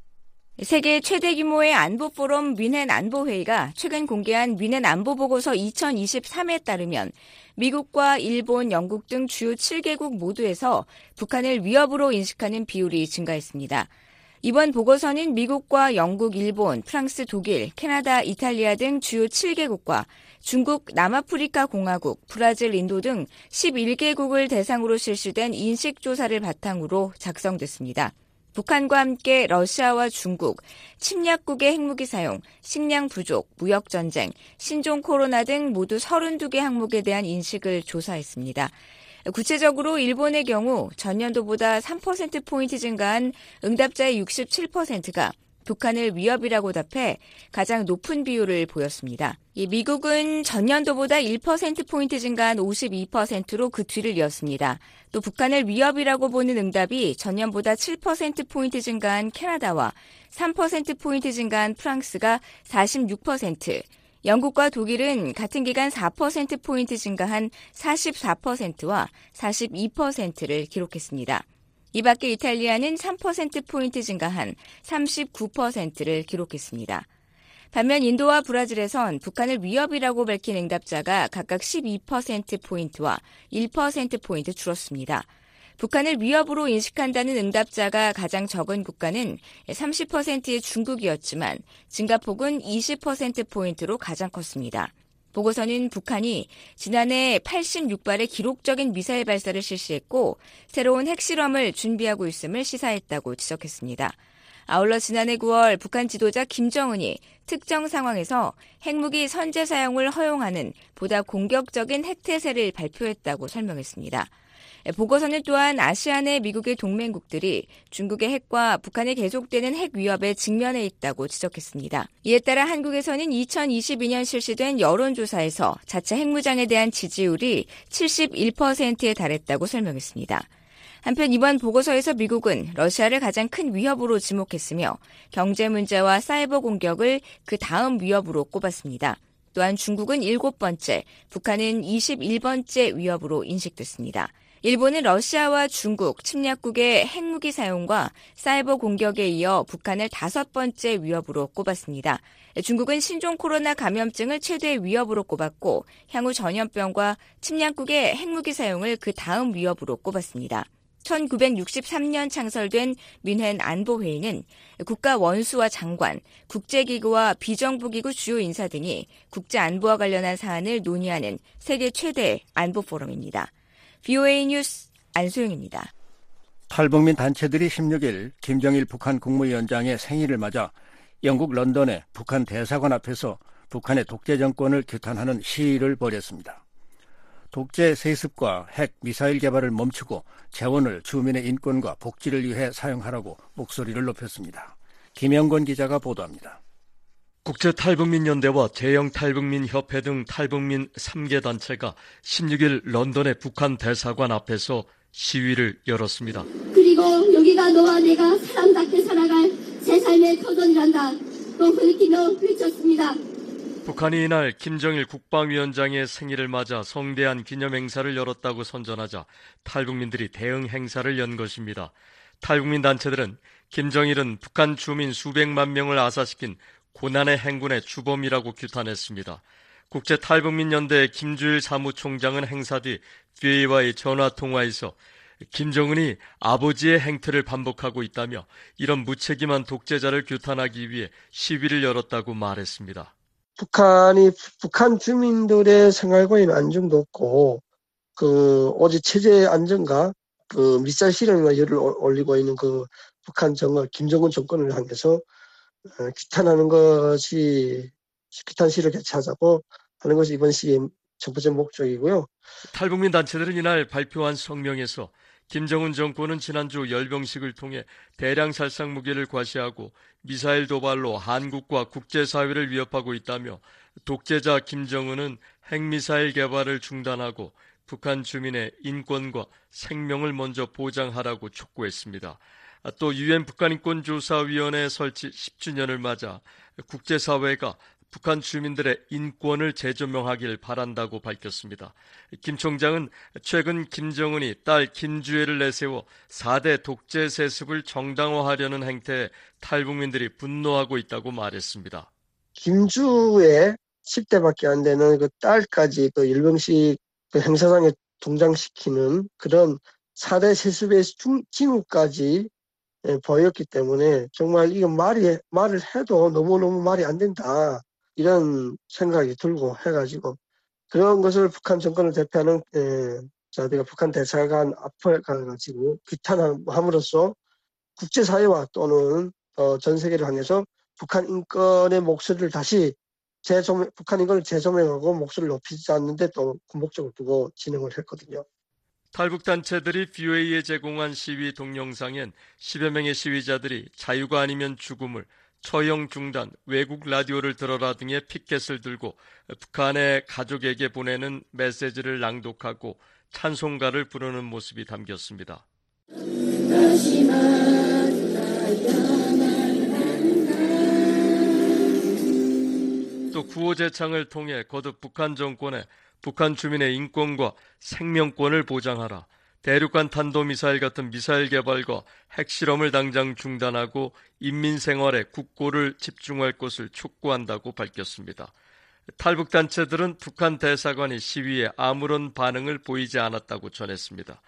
세계 최대 규모의 안보 포럼 위넨 안보 회의가 최근 공개한 위넨 안보 보고서 2023에 따르면 미국과 일본, 영국 등 주요 7개국 모두에서 북한을 위협으로 인식하는 비율이 증가했습니다. 이번 보고서는 미국과 영국, 일본, 프랑스, 독일, 캐나다, 이탈리아 등 주요 7개국과 중국, 남아프리카 공화국, 브라질, 인도 등 11개국을 대상으로 실시된 인식조사를 바탕으로 작성됐습니다. 북한과 함께 러시아와 중국, 침략국의 핵무기 사용, 식량 부족, 무역 전쟁, 신종 코로나 등 모두 32개 항목에 대한 인식을 조사했습니다. 구체적으로 일본의 경우 전년도보다 3%포인트 증가한 응답자의 67%가 북한을 위협이라고 답해 가장 높은 비율을 보였습니다. 미국은 전년도보다 1%포인트 증가한 52%로 그 뒤를 이었습니다. 또 북한을 위협이라고 보는 응답이 전년보다 7%포인트 증가한 캐나다와 3%포인트 증가한 프랑스가 46%, 영국과 독일은 같은 기간 4%포인트 증가한 44%와 42%를 기록했습니다. 이 밖에 이탈리아는 3%포인트 증가한 39%를 기록했습니다. 반면 인도와 브라질에선 북한을 위협이라고 밝힌 응답자가 각각 12%포인트와 1%포인트 줄었습니다. 북한을 위협으로 인식한다는 응답자가 가장 적은 국가는 30%의 중국이었지만 증가폭은 20%포인트로 가장 컸습니다. 보고서는 북한이 지난해 86발의 기록적인 미사일 발사를 실시했고 새로운 핵실험을 준비하고 있음을 시사했다고 지적했습니다. 아울러 지난해 9월 북한 지도자 김정은이 특정 상황에서 핵무기 선제 사용을 허용하는 보다 공격적인 핵태세를 발표했다고 설명했습니다. 보고서는 또한 아시아 내 미국의 동맹국들이 중국의 핵과 북한의 계속되는 핵 위협에 직면해 있다고 지적했습니다. 이에 따라 한국에서는 2022년 실시된 여론조사에서 자체 핵무장에 대한 지지율이 71%에 달했다고 설명했습니다. 한편 이번 보고서에서 미국은 러시아를 가장 큰 위협으로 지목했으며 경제 문제와 사이버 공격을 그 다음 위협으로 꼽았습니다. 또한 중국은 7번째, 북한은 21번째 위협으로 인식됐습니다. 일본은 러시아와 중국, 침략국의 핵무기 사용과 사이버 공격에 이어 북한을 다섯 번째 위협으로 꼽았습니다. 중국은 신종 코로나 감염증을 최대 위협으로 꼽았고 향후 전염병과 침략국의 핵무기 사용을 그 다음 위협으로 꼽았습니다. 1963년 창설된 민헨 안보회의는 국가 원수와 장관, 국제기구와 비정부기구 주요 인사 등이 국제 안보와 관련한 사안을 논의하는 세계 최대 안보 포럼입니다. VOA 뉴스 안소영입니다. 탈북민 단체들이 16일 김정일 북한 국무위원장의 생일을 맞아 영국 런던의 북한 대사관 앞에서 북한의 독재 정권을 규탄하는 시위를 벌였습니다. 독재 세습과 핵 미사일 개발을 멈추고 재원을 주민의 인권과 복지를 위해 사용하라고 목소리를 높였습니다. 김영건 기자가 보도합니다. 국제 탈북민 연대와 대영탈북민 협회 등 탈북민 3개 단체가 16일 런던의 북한 대사관 앞에서 시위를 열었습니다. 그리고 여기가 너와 내가 사람답게 살아갈 새 삶의 터전이란다. 또 그렇게며 외쳤습니다. 북한이 이날 김정일 국방위원장의 생일을 맞아 성대한 기념 행사를 열었다고 선전하자 탈북민들이 대응 행사를 연 것입니다. 탈북민 단체들은 김정일은 북한 주민 수백만 명을 아사시킨 고난의 행군의 주범이라고 규탄했습니다. 국제 탈북민연대 김주일 사무총장은 행사 뒤 VA와의 전화 통화에서 김정은이 아버지의 행태를 반복하고 있다며 이런 무책임한 독재자를 규탄하기 위해 시위를 열었다고 말했습니다. 북한이 북한 주민들의 생활권에는 안정도 없고 그 오직 체제 안정과 그 미사일 실험에 열을 올리고 있는 그 북한 정권 김정은 정권을 향해서 어, 규탄하는 것이 규탄 시를 개최하자고 하는 것이 이번 시의 첫 번째 목적이고요. 탈북민 단체들은 이날 발표한 성명에서 김정은 정권은 지난주 열병식을 통해 대량 살상 무기를 과시하고 미사일 도발로 한국과 국제사회를 위협하고 있다며 독재자 김정은은 핵미사일 개발을 중단하고 북한 주민의 인권과 생명을 먼저 보장하라고 촉구했습니다. 또 유엔 북한인권조사위원회 설치 10주년을 맞아 국제사회가 북한 주민들의 인권을 재조명하길 바란다고 밝혔습니다. 김 총장은 최근 김정은이 딸 김주애를 내세워 4대 독재 세습을 정당화하려는 행태에 탈북민들이 분노하고 있다고 말했습니다. 김주애 10대밖에 안 되는 그 딸까지 그 일병식 그 행사장에 동장시키는 그런 4대 세습의 징후까지 예, 보였기 때문에 정말 이건 말이 말을 해도 너무너무 말이 안 된다 이런 생각이 들고 해가지고 그런 것을 북한 정권을 대표하는 예, 자들가 북한 대사관 앞에 가가지고 규탄함으로써 국제사회와 또는 어, 전 세계를 향해서 북한 인권의 목소리를 다시 재조명, 북한 인권을 재조명하고 목소리를 높이지 않는데 또 군복적으로 두고 진행을 했거든요. 탈북 단체들이 BOA에 제공한 시위 동영상엔 10여 명의 시위자들이 자유가 아니면 죽음을 처형 중단, 외국 라디오를 들어라 등의 피켓을 들고 북한의 가족에게 보내는 메시지를 낭독하고 찬송가를 부르는 모습이 담겼습니다. 또 구호제창을 통해 거듭 북한 정권에 북한 주민의 인권과 생명권을 보장하라. 대륙간 탄도미사일 같은 미사일 개발과 핵실험을 당장 중단하고 인민 생활에 국고를 집중할 것을 촉구한다고 밝혔습니다. 탈북 단체들은 북한 대사관이 시위에 아무런 반응을 보이지 않았다고 전했습니다.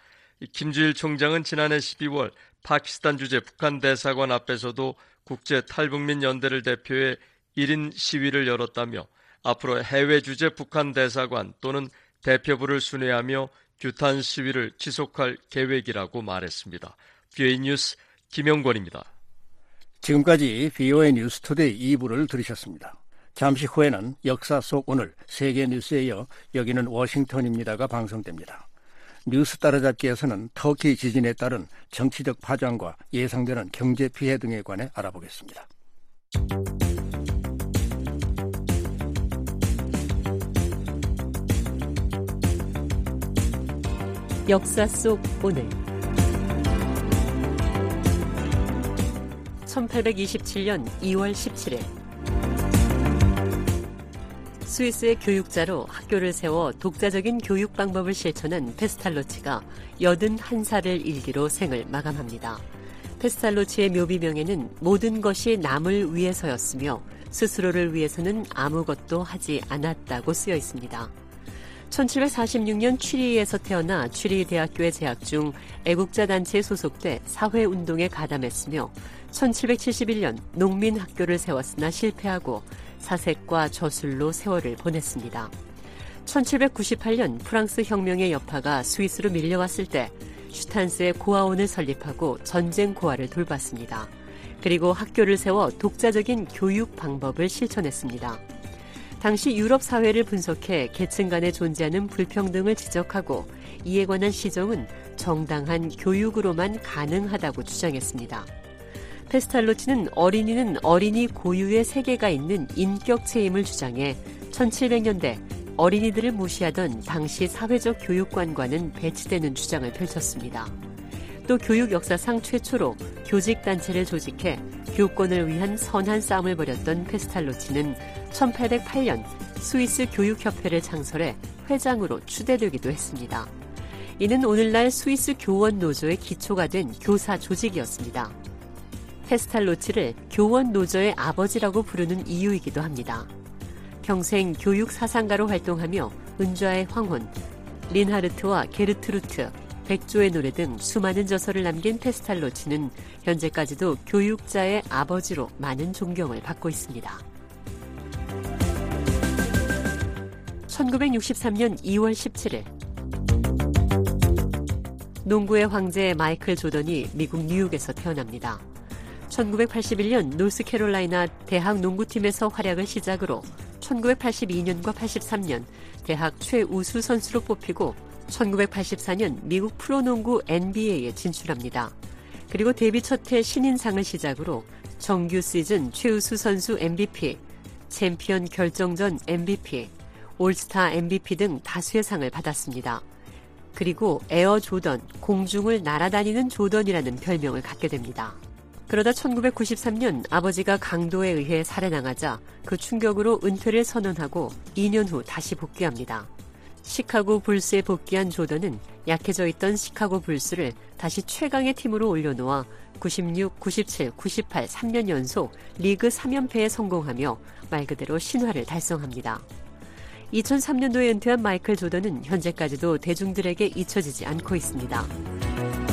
김주일 총장은 지난해 12월 파키스탄 주재 북한 대사관 앞에서도 국제 탈북민 연대를 대표해 1인 시위를 열었다며 앞으로 해외 주재 북한 대사관 또는 대표부를 순회하며 규탄 시위를 지속할 계획이라고 말했습니다. VOA 뉴스 김영권입니다. 지금까지 VOA 뉴스 투데이 2부를 들으셨습니다. 잠시 후에는 역사 속 오늘 세계 뉴스에 이어 여기는 워싱턴입니다가 방송됩니다. 뉴스 따라잡기에서는 터키 지진에 따른 정치적 파장과 예상되는 경제 피해 등에 관해 알아보겠습니다. 역사 속 오늘 1827년 2월 17일 스위스의 교육자로 학교를 세워 독자적인 교육 방법을 실천한 페스탈로치가 81살을 일기로 생을 마감합니다. 페스탈로치의 묘비명에는 모든 것이 남을 위해서였으며 스스로를 위해서는 아무것도 하지 않았다고 쓰여 있습니다. 1746년 취리에서 태어나 취리 대학교에 재학 중 애국자 단체에 소속돼 사회 운동에 가담했으며 1771년 농민 학교를 세웠으나 실패하고 사색과 저술로 세월을 보냈습니다. 1798년 프랑스 혁명의 여파가 스위스로 밀려왔을 때 슈탄스의 고아원을 설립하고 전쟁 고아를 돌봤습니다. 그리고 학교를 세워 독자적인 교육 방법을 실천했습니다. 당시 유럽 사회를 분석해 계층 간에 존재하는 불평등을 지적하고 이에 관한 시정은 정당한 교육으로만 가능하다고 주장했습니다. 페스탈로치는 어린이는 어린이 고유의 세계가 있는 인격체임을 주장해 1700년대 어린이들을 무시하던 당시 사회적 교육관과는 배치되는 주장을 펼쳤습니다. 또 교육 역사상 최초로 교직 단체를 조직해 교권을 위한 선한 싸움을 벌였던 페스탈로치는 1808년 스위스 교육협회를 창설해 회장으로 추대되기도 했습니다. 이는 오늘날 스위스 교원 노조의 기초가 된 교사 조직이었습니다. 페스탈로치를 교원 노조의 아버지라고 부르는 이유이기도 합니다. 평생 교육 사상가로 활동하며 은자의 황혼, 린하르트와 게르트루트, 백조의 노래 등 수많은 저서를 남긴 페스탈로치는 현재까지도 교육자의 아버지로 많은 존경을 받고 있습니다. 1963년 2월 17일 농구의 황제 마이클 조던이 미국 뉴욕에서 태어납니다. 1981년 노스캐롤라이나 대학 농구팀에서 활약을 시작으로 1982년과 83년 대학 최우수 선수로 뽑히고 1984년 미국 프로농구 NBA에 진출합니다. 그리고 데뷔 첫 해 신인상을 시작으로 정규 시즌 최우수 선수 MVP, 챔피언 결정전 MVP, 올스타 MVP 등 다수의 상을 받았습니다. 그리고 에어 조던, 공중을 날아다니는 조던이라는 별명을 갖게 됩니다. 그러다 1993년 아버지가 강도에 의해 살해당하자 그 충격으로 은퇴를 선언하고 2년 후 다시 복귀합니다. 시카고 불스에 복귀한 조던은 약해져 있던 시카고 불스를 다시 최강의 팀으로 올려놓아 96, 97, 98, 3년 연속 리그 3연패에 성공하며 말 그대로 신화를 달성합니다. 2003년도에 은퇴한 마이클 조던은 현재까지도 대중들에게 잊혀지지 않고 있습니다.